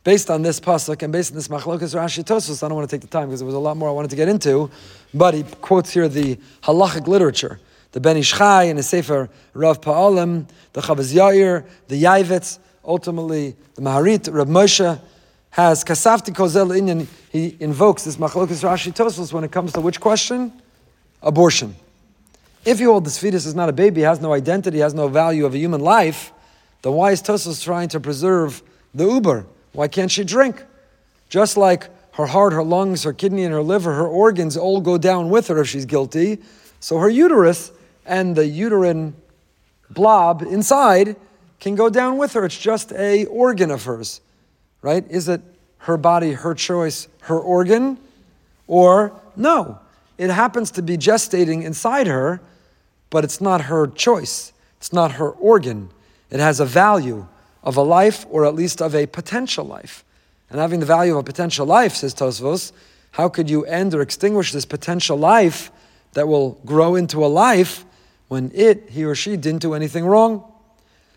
based on this pasuk and based on this machlokas Rashi Tosfos, I don't want to take the time because there was a lot more I wanted to get into, but he quotes here the halachic literature the Ben Ish Chai and the Sefer Rav Pa'alim, the Chavos Yair, the Yavitz, ultimately the Maharit, Rav Moshe, has Kasafti Kozel Inyan, he invokes this Machlokas Rashi Tosfos when it comes to which question? Abortion. If you hold this fetus is not a baby, has no identity, has no value of a human life, then why is Tosfos trying to preserve the Uber? Why can't she drink? Just like her heart, her lungs, her kidney, and her liver, her organs all go down with her if she's guilty. So her uterus and the uterine blob inside can go down with her. It's just a organ of hers, right? Is it her body, her choice, her organ? Or no, it happens to be gestating inside her, but it's not her choice. It's not her organ. It has a value of a life, or at least of a potential life. And having the value of a potential life, says Tosfos, how could you end or extinguish this potential life that will grow into a life when it, he or she, didn't do anything wrong.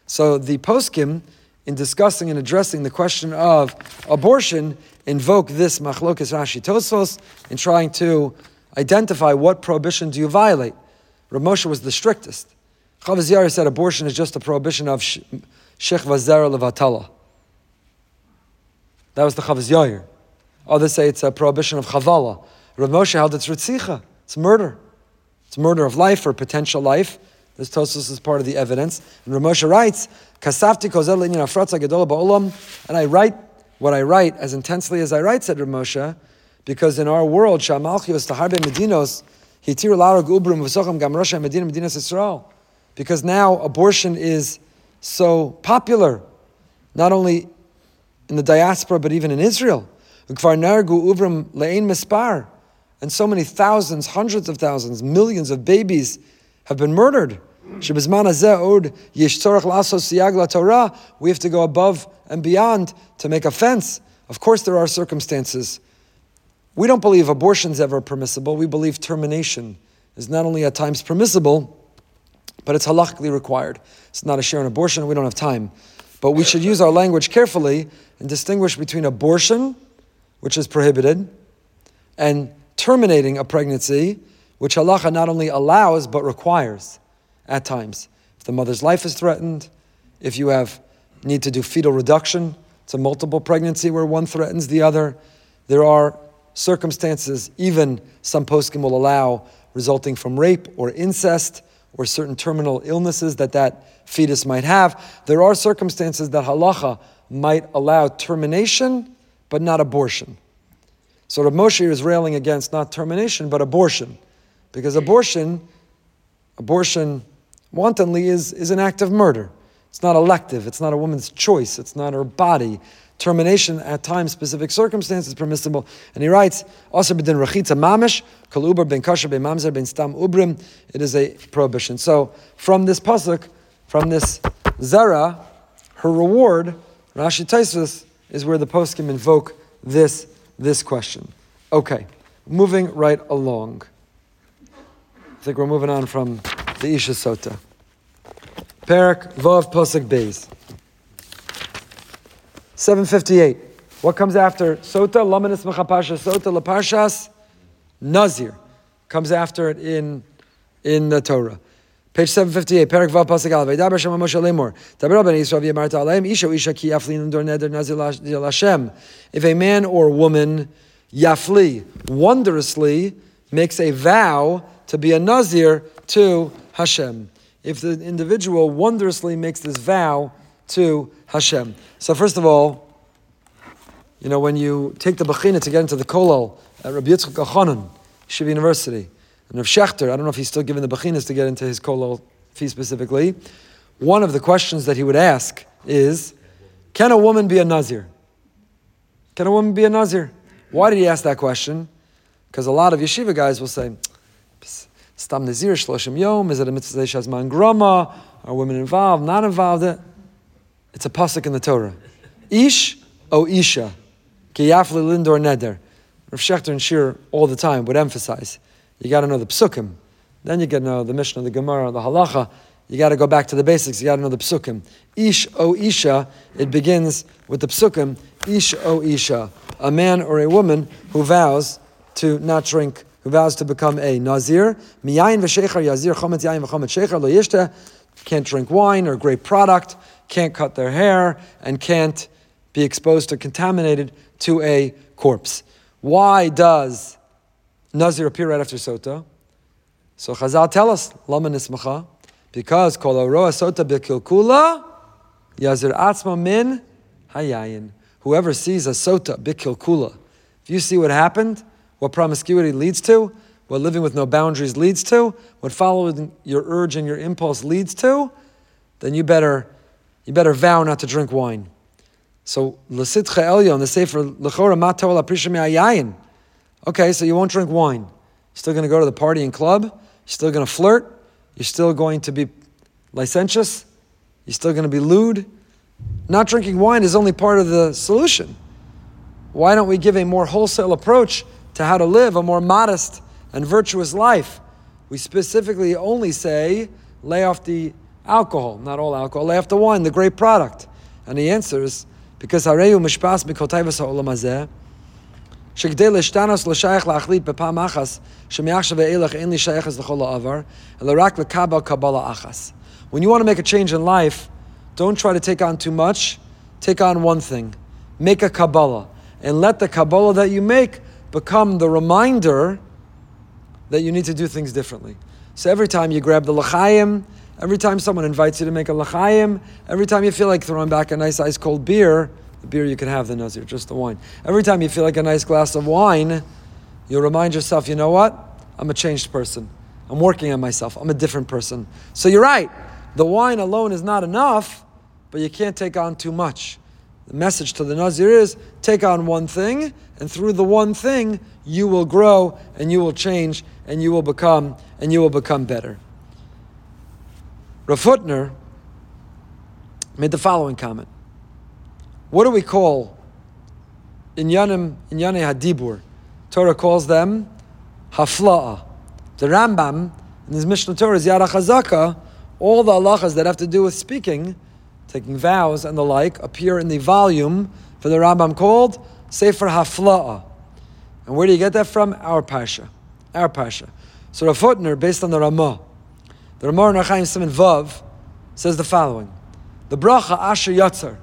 So the poskim, in discussing and addressing the question of abortion, invoke this machlokas Rashi Tosfos in trying to identify what prohibition do you violate. Rav Moshe was the strictest. Chavos said abortion is just a prohibition of shech vazera levatala. That was the Chavos Yair. Others say it's a prohibition of chavala. Rav Moshe held it's ritzicha, it's murder. It's murder of life or potential life. This Tosfos is part of the evidence. And Ramosha writes, Kasafti. And I write what I write as intensely as I write, said Ramosha, because in our world, Shamalchios taharbe medinos, medina Israel. Because now abortion is so popular, not only in the diaspora, but even in Israel. And so many thousands, hundreds of thousands, millions of babies have been murdered. We have to go above and beyond to make a fence. Of course, there are circumstances. We don't believe abortion is ever permissible. We believe termination is not only at times permissible, but it's halachically required. It's not a share in abortion, we don't have time. But we should use our language carefully and distinguish between abortion, which is prohibited, and terminating a pregnancy, which halacha not only allows but requires at times. If the mother's life is threatened, if you have need to do fetal reduction, it's a multiple pregnancy where one threatens the other. There are circumstances, even some poskim will allow, resulting from rape or incest or certain terminal illnesses that that fetus might have. There are circumstances that halacha might allow termination, but not abortion. So Rav Moshe is railing against not termination, but abortion. Because abortion, abortion wantonly is, is an act of murder. It's not elective, it's not a woman's choice, it's not her body. Termination at times, specific circumstances permissible. And he writes, also b'din rachitza mamish, kol ben kasher ben mamzer ben stam ubrim. It is a prohibition. So from this pasuk, from this zara, her reward, Rashi Tosfos, is where the poskim invoke this this question. Okay, moving right along. I think we're moving on from the Isha Sota. Perak Vav Posik Beis. 758. What comes after Sota? Lamanis Mechapasha Sota Laparshas Nazir. Comes after it in in the Torah. Page 758, Perak Vav Pasuk. Daber Ben Isha Isha ki dor neder Hashem. If a man or woman, yafli, wondrously makes a vow to be a nazir to Hashem. If the individual wondrously makes this vow to Hashem. So first of all, you know, when you take the Bechina to get into the Kolal at Rabbi Yitzchak Elchanan, Yeshiva University, and Rav Shechter, I don't know if he's still giving the Bechinas to get into his Kolal fee specifically, one of the questions that he would ask is, can a woman be a Nazir? Can a woman be a Nazir? Why did he ask that question? Because a lot of yeshiva guys will say, Stam Nazir Shloshim Yom, is it a mitzvah Shazman Grama? Are women involved, not involved? It's a pasuk in the Torah. Ish o Isha, ki yafli lindor neder. Rav Shechter and Shir all the time would emphasize you got to know the psukim. Then you got to know the Mishnah, the Gemara, the Halacha. You got to go back to the basics. You got to know the psukim. Ish o isha. It begins with the psukim. Ish o isha. A man or a woman who vows to not drink, who vows to become a nazir. Miyayin v'sheichar yazir chomet yayin v'chomet sheichar lo yishta. Can't drink wine or grape product. Can't cut their hair and can't be exposed or contaminated to a corpse. Why does Nazir appear right after Sota. So Chazal tell us, Lama Nismacha, because Kol Aroa Sota Bikilkula, Yazir Atzma Min Hayayin. Whoever sees a Sota Bikilkula, if you see what happened, what promiscuity leads to, what living with no boundaries leads to, what following your urge and your impulse leads to, then you better, you better vow not to drink wine. So, L'sitcha Elyon, the Sefer L'chora Matol Me'ayayin, Okay, so you won't drink wine. You're still going to go to the party and club. You're still going to flirt. You're still going to be licentious. You're still going to be lewd. Not drinking wine is only part of the solution. Why don't we give a more wholesale approach to how to live a more modest and virtuous life? We specifically only say lay off the alcohol, not all alcohol, lay off the wine, the great product. And he answers, because Hareyu Mishpas Mikotayvas Ha'olam Hazeh, שכדי להשתנוס לשייך להחליט בפעם אחס, שמעכשיו ואילך אין לי שייכס לכל העבר, אלא רק לקבל קבלה אחס. When you want to make a change in life, don't try to take on too much, take on one thing. Make a Kabbalah. And let the Kabbalah that you make become the reminder that you need to do things differently. So every time you grab the L'chaim, every time someone invites you to make a L'chaim, every time you feel like throwing back a nice ice cold beer, the beer you can have the nazir, just the wine. Every time you feel like a nice glass of wine, you'll remind yourself, you know what? I'm a changed person. I'm working on myself. I'm a different person. So you're right. The wine alone is not enough, but you can't take on too much. The message to the Nazir is take on one thing, and through the one thing, you will grow and you will change and you will become and you will become better. Rav Hutner made the following comment. What do we call in Yanim in Hadibur? Torah calls them hafla'a. The Rambam in his Mishneh Torah is Yad HaChazaka. All the halachas that have to do with speaking, taking vows and the like, appear in the volume for the Rambam called Sefer Hafla'a. And where do you get that from? Our Pasha. Our Pasha. So Rav Rafutner, based on the Ramah, the Ramah in Archaim Simon Vav says the following: The bracha Asher Yatzar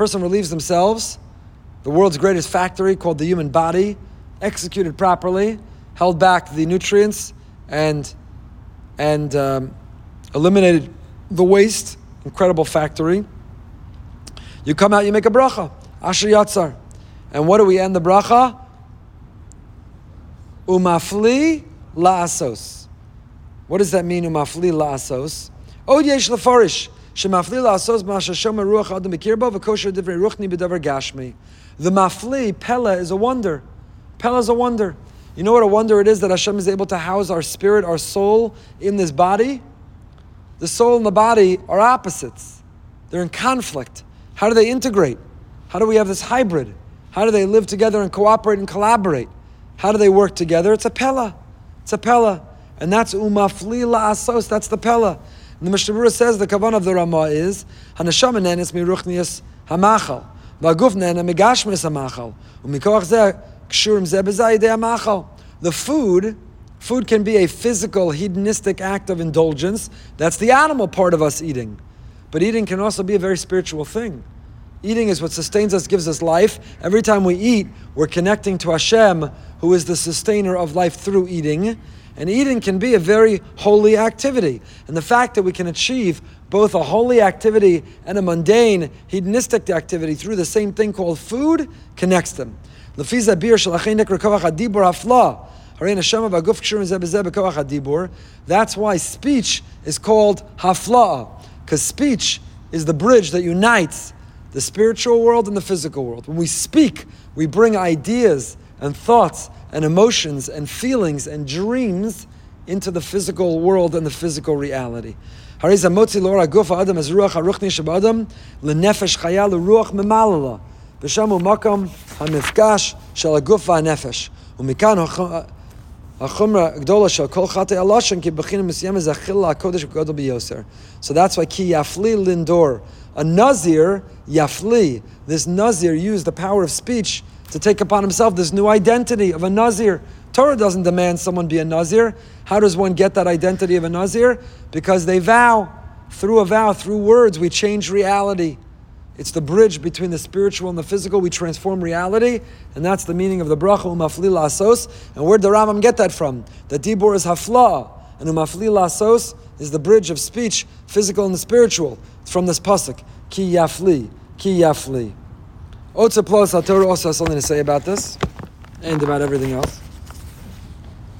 person relieves themselves, the world's greatest factory called the human body, executed properly, held back the nutrients and, and um, eliminated the waste, incredible factory. You come out, you make a bracha, Asher Yatzar. And what do we end the bracha? Umafli la'asos. What does that mean, umafli la'asos? Od yesh lefarish. The mafli, Pella, is a wonder. Pella is a wonder. You know what a wonder it is that Hashem is able to house our spirit, our soul in this body? The soul and the body are opposites. They're in conflict. How do they integrate? How do we have this hybrid? How do they live together and cooperate and collaborate? How do they work together? It's a Pella. It's a Pella. And that's umafli la'asos, that's the Pella. And the Mishnah says the kavan of the Ramah is Hanashama nenes miruchnias hamachal, v'aguf nene migashmis hamachal, umikoach zeh kshurim zeh bezayidei hamachal. The food Food can be a physical, hedonistic act of indulgence. That's the animal part of us eating. But eating can also be a very spiritual thing. Eating is what sustains us, gives us life. Every time we eat, we're connecting to Hashem, who is the sustainer of life through eating. And eating can be a very holy activity. And the fact that we can achieve both a holy activity and a mundane, hedonistic activity through the same thing called food connects them. That's why speech is called hafla'a, because speech is the bridge that unites the spiritual world and the physical world. When we speak, we bring ideas and thoughts and emotions and feelings and dreams into the physical world and the physical reality. החומרה הגדולה של כל חטאי הלשון כי בחינה מסוימת זה אכילה הקודש וגודל ביוסר. So that's why כי יפלי לנדור. A Nazir, Yafli, this Nazir used the power of speech to take upon himself this new identity of a Nazir. Torah doesn't demand someone be a Nazir. How does one get that identity of a Nazir? Because they vow. Through a vow, through words, we change reality. It's the bridge between the spiritual and the physical. We transform reality, and that's the meaning of the bracha umafli lasos. And where did the Rambam get that from? The dibur is hafla, and umafli lasos is the bridge of speech, physical and the spiritual. It's from this pasuk, ki yafli, ki yafli. Otza plus Torah also has something to say about this, and about everything else.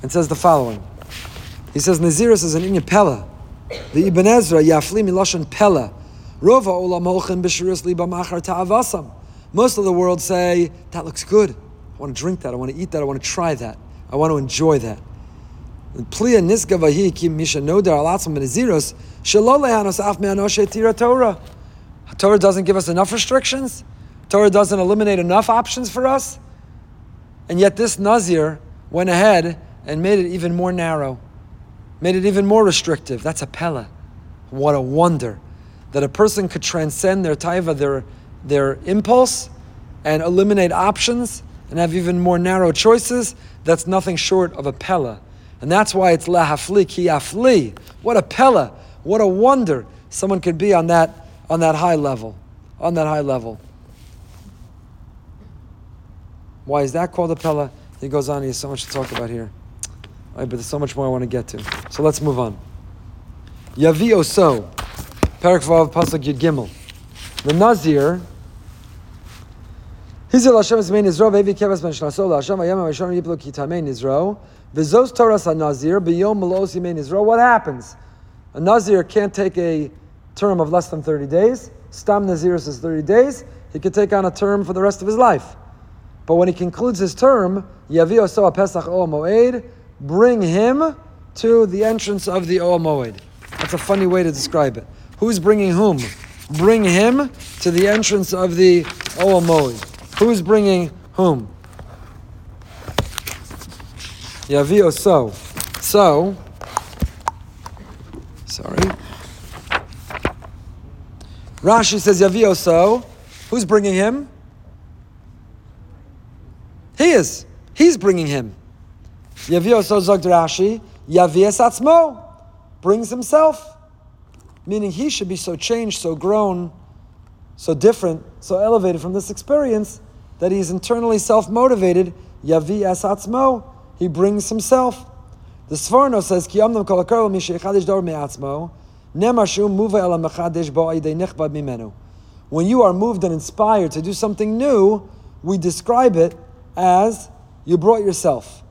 and says the following. He says Naziris is an inyan pella. The Ibn Ezra yafli miloshan pella. Most of the world say, that looks good. I want to drink that. I want to eat that. I want to try that. I want to enjoy that. Torah doesn't give us enough restrictions. Torah doesn't eliminate enough options for us. And yet this Nazir went ahead and made it even more narrow, made it even more restrictive. That's a pella. What a wonder that a person could transcend their taiva, their, their impulse, and eliminate options and have even more narrow choices, that's nothing short of a pella. And that's why it's lahafli ki afli. What a pella, what a wonder someone could be on that, on that high level. On that high level. Why is that called a pella? He goes on, he has so much to talk about here. Right, but there's so much more I want to get to. So let's move on. Yavi Perak Vav Pasuk Yud Gimel. The Nazir. Hizil Hashem is main Israel, Vevi Kevas Ben Shnasol, Hashem Ayam Yiplo Israel. Vizos Nazir, Biyom Yimein Israel. What happens? A Nazir can't take a term of less than 30 days. Stam Nazir is 30 days. He could take on a term for the rest of his life. But when he concludes his term, Yavi Oso Pesach O Moed, bring him to the entrance of the O Moed. That's a funny way to describe it. Who's bringing whom? Bring him to the entrance of the Oel Moed. Who's bringing whom? Yavio so. So, sorry. Rashi says Yavio so. Who's bringing him? He is. He's bringing him. Yavio so zog Rashi. Yavias atzmo. Brings himself meaning he should be so changed, so grown, so different, so elevated from this experience that he's internally self motivated. Yavi es atzmo, he brings himself. The Sforno says, Ki amnam kol mi sheichadish dor me'atzmo, nemashu muva ela mechadesh bo nechbad mimenu. When you are moved and inspired to do something new, we describe it as you brought yourself.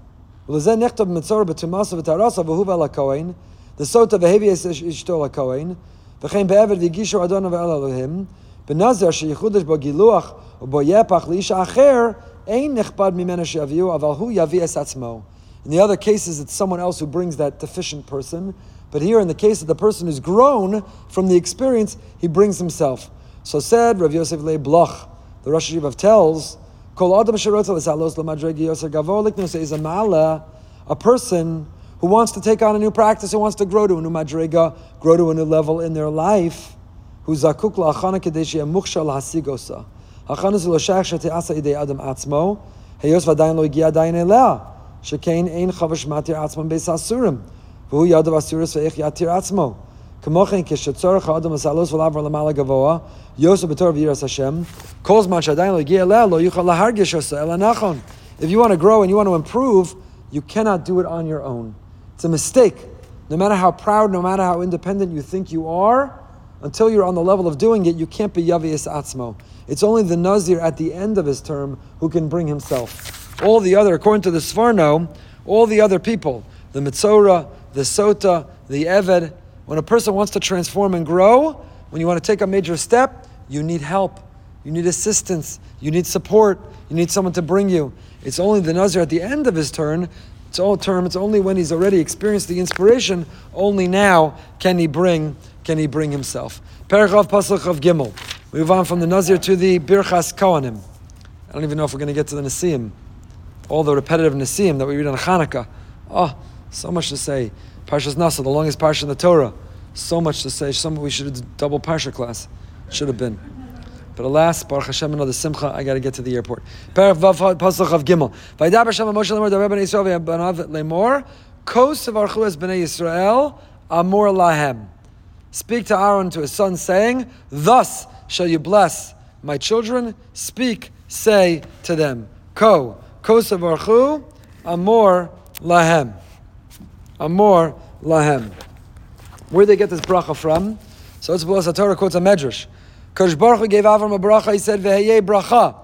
The sota is ishto l'kohen, v'chein the v'gishu adonu ve'el Elohim, בנזר שייחודש בו גילוח ובו יפח לאיש אחר, אין נכבד ממנו שיביאו, אבל הוא יביא את עצמו. In the other cases, it's someone else who brings that deficient person. But here, in the case of the person who's grown from the experience, he brings himself. So said Rav Yosef Leib Bloch, the Rosh Hashivav tells, Kol adam sherotel is halos lamadregi yoser gavolik, a person who wants to take on a new practice, who wants to grow to a new madrega, grow to a new level in their life, who zakuk la'achana kadeshi amuchsha hasigosa. Hachana zeloshach shete'asa idei adam atzmo, heyos v'adayin lo igia adayin elea. שכן אין חבש מתיר עצמם בייס אסורים, והוא ידע אסורס ואיך יתיר עצמו. כמו כן, כשצורך האדם לסעלוס ולעבור למעלה גבוה, יוסו בתור וירס השם, כל זמן שעדיין לא הגיע אליה, לא יוכל להרגיש עושה, אלא נכון. If you want to grow and you want to improve, you cannot do it on your own. It's a mistake. No matter how proud, no matter how independent you think you are, until you're on the level of doing it, you can't be Yavias Atzmo. It's only the Nazir at the end of his term who can bring himself. All the other, according to the Sforno, all the other people, the Mitzora, the Sota, the Eved, when a person wants to transform and grow, when you want to take a major step, you need help. You need assistance. You need support. You need someone to bring you. It's only the Nazir at the end of his turn. It's all term. It's only when he's already experienced the inspiration. Only now can he bring can he bring himself. Paragraph Pasuk of Gimel. We move on from the Nazir to the Birchas Kohanim. I don't even know if we're going to get to the Nasiim. All the repetitive Nasiim that we read on Hanukkah. Oh, so much to say. Parshas Naso, the longest parsha in the Torah. So much to say. Some we should have double parsha class. Should have been. But alas, Baruch Hashem, another simcha, I got to get to the airport. Pasuk of Gimel. Vaydaber Hashem Moshe lemor b'nei Yisrael v'banav lemor kos sevarchu es b'nei Yisrael amor lahem. Speak to Aaron to his son, saying, "Thus shall you bless my children." Speak, say to them, "Ko kos sevarchu amor lahem." Amor lahem. Where they get this bracha from? So it's the Torah quotes a medrash. Kosh Baruch Hu gave Avram a bracha. He said, "Veheye bracha."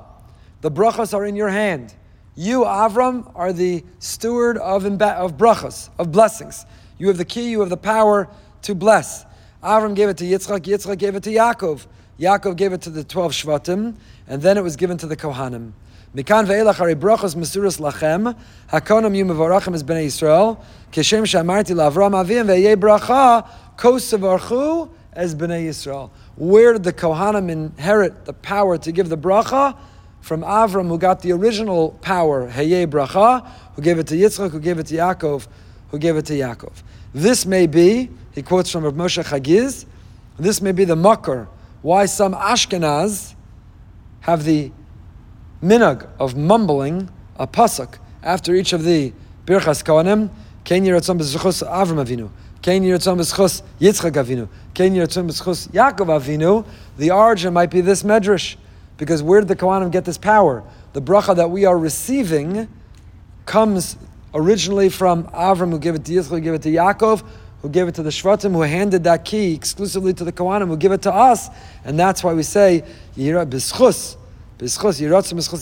The brachas are in your hand. You, Avram, are the steward of, imba- of brachas, of blessings. You have the key. You have the power to bless. Avram gave it to Yitzchak. Yitzchak gave it to Yaakov. Yaakov gave it to the twelve shvatim, and then it was given to the Kohanim. Mikan ve'elach hari brachas mesuras lachem, hakonam yu mevarachim es bnei Yisrael, keshem shamarti lavram avim ve'yeh bracha, kosavarchu as bnei Yisrael. Where did the Kohanim inherit the power to give the bracha? From Avram, who got the original power, Heye bracha, who gave it to Yitzchak, who gave it to Yaakov, who gave it to Yaakov. This may be, he quotes from Rav Moshe Chagiz, this may be the makar, why some Ashkenaz have the minag of mumbling a pasuk after each of the birchas kohanim. Ken yiratzon Avram Avinu. Ken yiratzon b'zchus Yitzchak Avinu. Ken yiratzon b'zchus Yaakov Avinu. The origin might be this medrash, because where did the kohanim get this power? The bracha that we are receiving comes originally from Avram, who gave it to Yitzchak, who gave it to Yaakov, who gave it to the Shvatim, who handed that key exclusively to the Kohanim, who give it to us, and that's why we say Yira. B'schus B'schus B'schus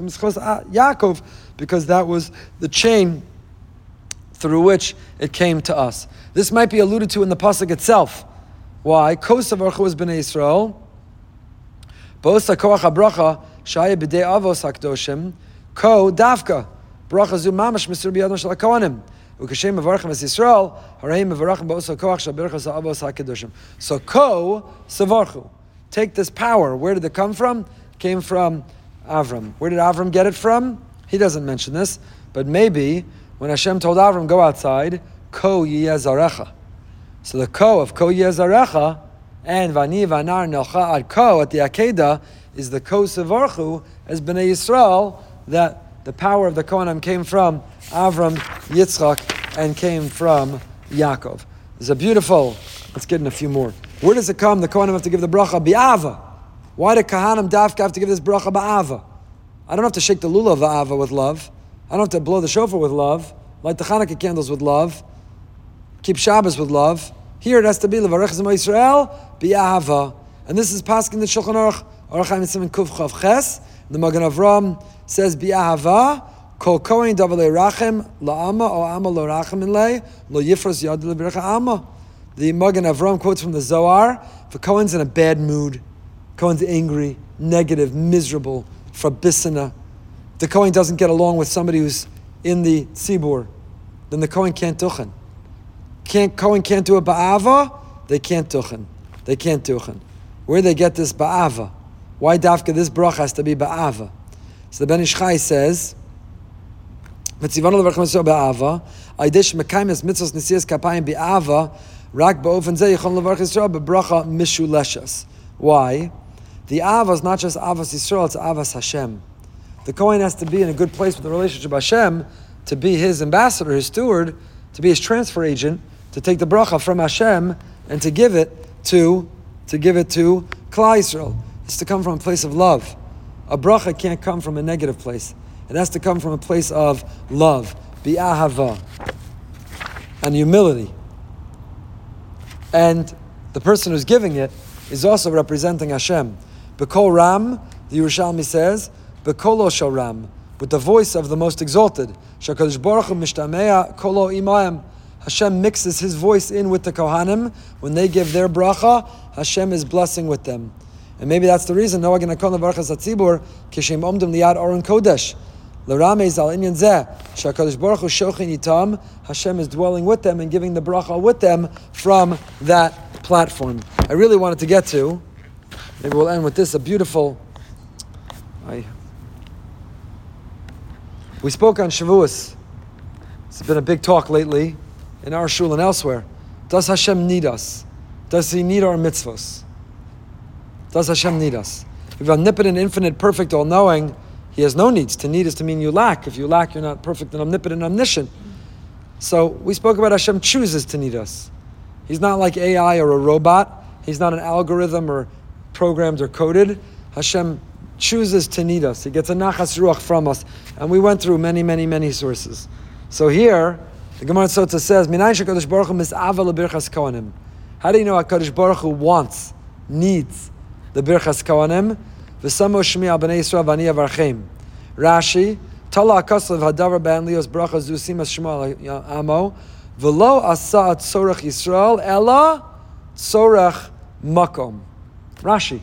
B'schus because that was the chain through which it came to us. This might be alluded to in the pasuk itself. Why? Kosav Archu is Bnei Yisrael. Bosa Koach HaBracha Shaya B'dei Avos HaKdoshim Ko Davka Bracha Zu Mamash Misur B'yadon Shal HaKohanim Ukashem Mevarachim Es Yisrael Harayim Mevarachim Bosa Koach Shal Berachas Avos HaKdoshim So Ko Savarchu take this power. Where did it come from? Came from Avram. Where did Avram get it from? He doesn't mention this, but maybe when Hashem told Avram, go outside, ko yezarecha. So the ko of ko yezarecha and vani vanar nelcha ad ko at the Akedah is the ko sevarchu as bnei Yisrael that the power of the Kohanim came from Avram, Yitzchak, and came from Yaakov. It's a beautiful, let's get in a few more. Where does it come? The Kohanim have to give the bracha bi'ava. Why do Kohanim dafka have to give this bracha ba'ava? I don't have to shake the lulav ba'ava with love. I don't have to blow the shofar with love. Light the Hanukkah candles with love. Keep Shabbos with love. Here it has to be levarech zema Yisrael bi'ava. And this is paskin the Shulchan Aruch Aruch Haimitzim Kuf Chav Ches. The Magen Avram says bi'ava. Kol kohen davar le'rachem la'ama o ama lo rachem in le lo yifros yad le'virach ama. The Magen Avram quotes from the Zohar, if a Kohen's in a bad mood, Kohen's angry, negative, miserable, frabissina, the Kohen doesn't get along with somebody who's in the Tzibur, then the Kohen can't tuchen. Can't, Kohen can't do a Ba'ava, they can't tuchen. They can't tuchen. Where they get this Ba'ava? Why Dafka, this brach has to be Ba'ava? So the Ben Ish Chai says, Why? The Ava is not just Avas Yisrael, it's Avas Hashem. The Kohen has to be in a good place with the relationship with Hashem to be his ambassador, his steward, to be his transfer agent, to take the bracha from Hashem and to give it to to give it to Klal Yisrael. It's to come from a place of love. A bracha can't come from a negative place. It has to come from a place of love, bi'ahava, and humility. And the person who's giving it is also representing Hashem. Bekol Ram, the Yerushalmi says, Bekolo Shal Ram, with the voice of the most exalted. Shakadosh Baruch Mishtamea Kolo Imayim. Hashem mixes His voice in with the Kohanim. When they give their bracha, Hashem is blessing with them. And maybe that's the reason Noah Genakon Levarchas Hatzibur Kishem Omdim Liad Aron Kodesh. L'ramez al inyan zeh, shakadosh baruch hu shochin Hashem is dwelling with them and giving the bracha with them from that platform. I really wanted to get to, maybe we'll end with this, a beautiful, I, we spoke on Shavuos. It's been a big talk lately in our shul and elsewhere. Does Hashem need us? Does He need our mitzvahs? Does Hashem need us? If omnipotent, infinite, perfect, all-knowing, He has no needs. To need is to mean you lack. If you lack, you're not perfect and omnipotent, and omniscient. So we spoke about Hashem chooses to need us. He's not like AI or a robot. He's not an algorithm or programmed or coded. Hashem chooses to need us. He gets a nachas ruach from us. And we went through many, many, many sources. So here, the Gemara Sota says, Minayin shekadosh baruch hu mis'ava lebirchas. How do you know HaKadosh Baruch Hu wants, needs the birchas kohanim? V'samo shmi b'nei Yisrael v'ani avarchem. Rashi, Tala akasav hadavar ban lios bracha zusimas shmo amo. V'lo asa tzorach Yisrael ela tzorach makom. Rashi.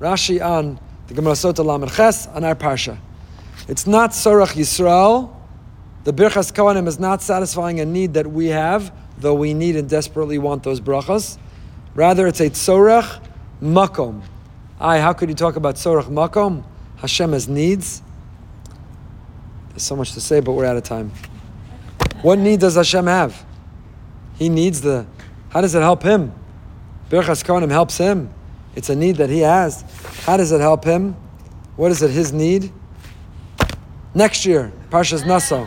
Rashi on the Gemara Sota Lamed Ches on our parsha. It's not tzorach Yisrael. The birchas kohanim is not satisfying a need that we have, though we need and desperately want those brachas. Rather, it's a tzorach makom. Aye, how could you talk about tzorach makom? Hashem has needs. There's so much to say, but we're out of time. What need does Hashem have? He needs the. How does it help him? Birchas Kohanim helps him. It's a need that he has. How does it help him? What is it, his need? Next year, Parshas Naso.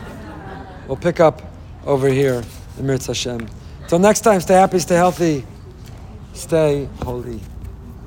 We'll pick up over here in Mirz Hashem. Till next time, stay happy, stay healthy, stay holy.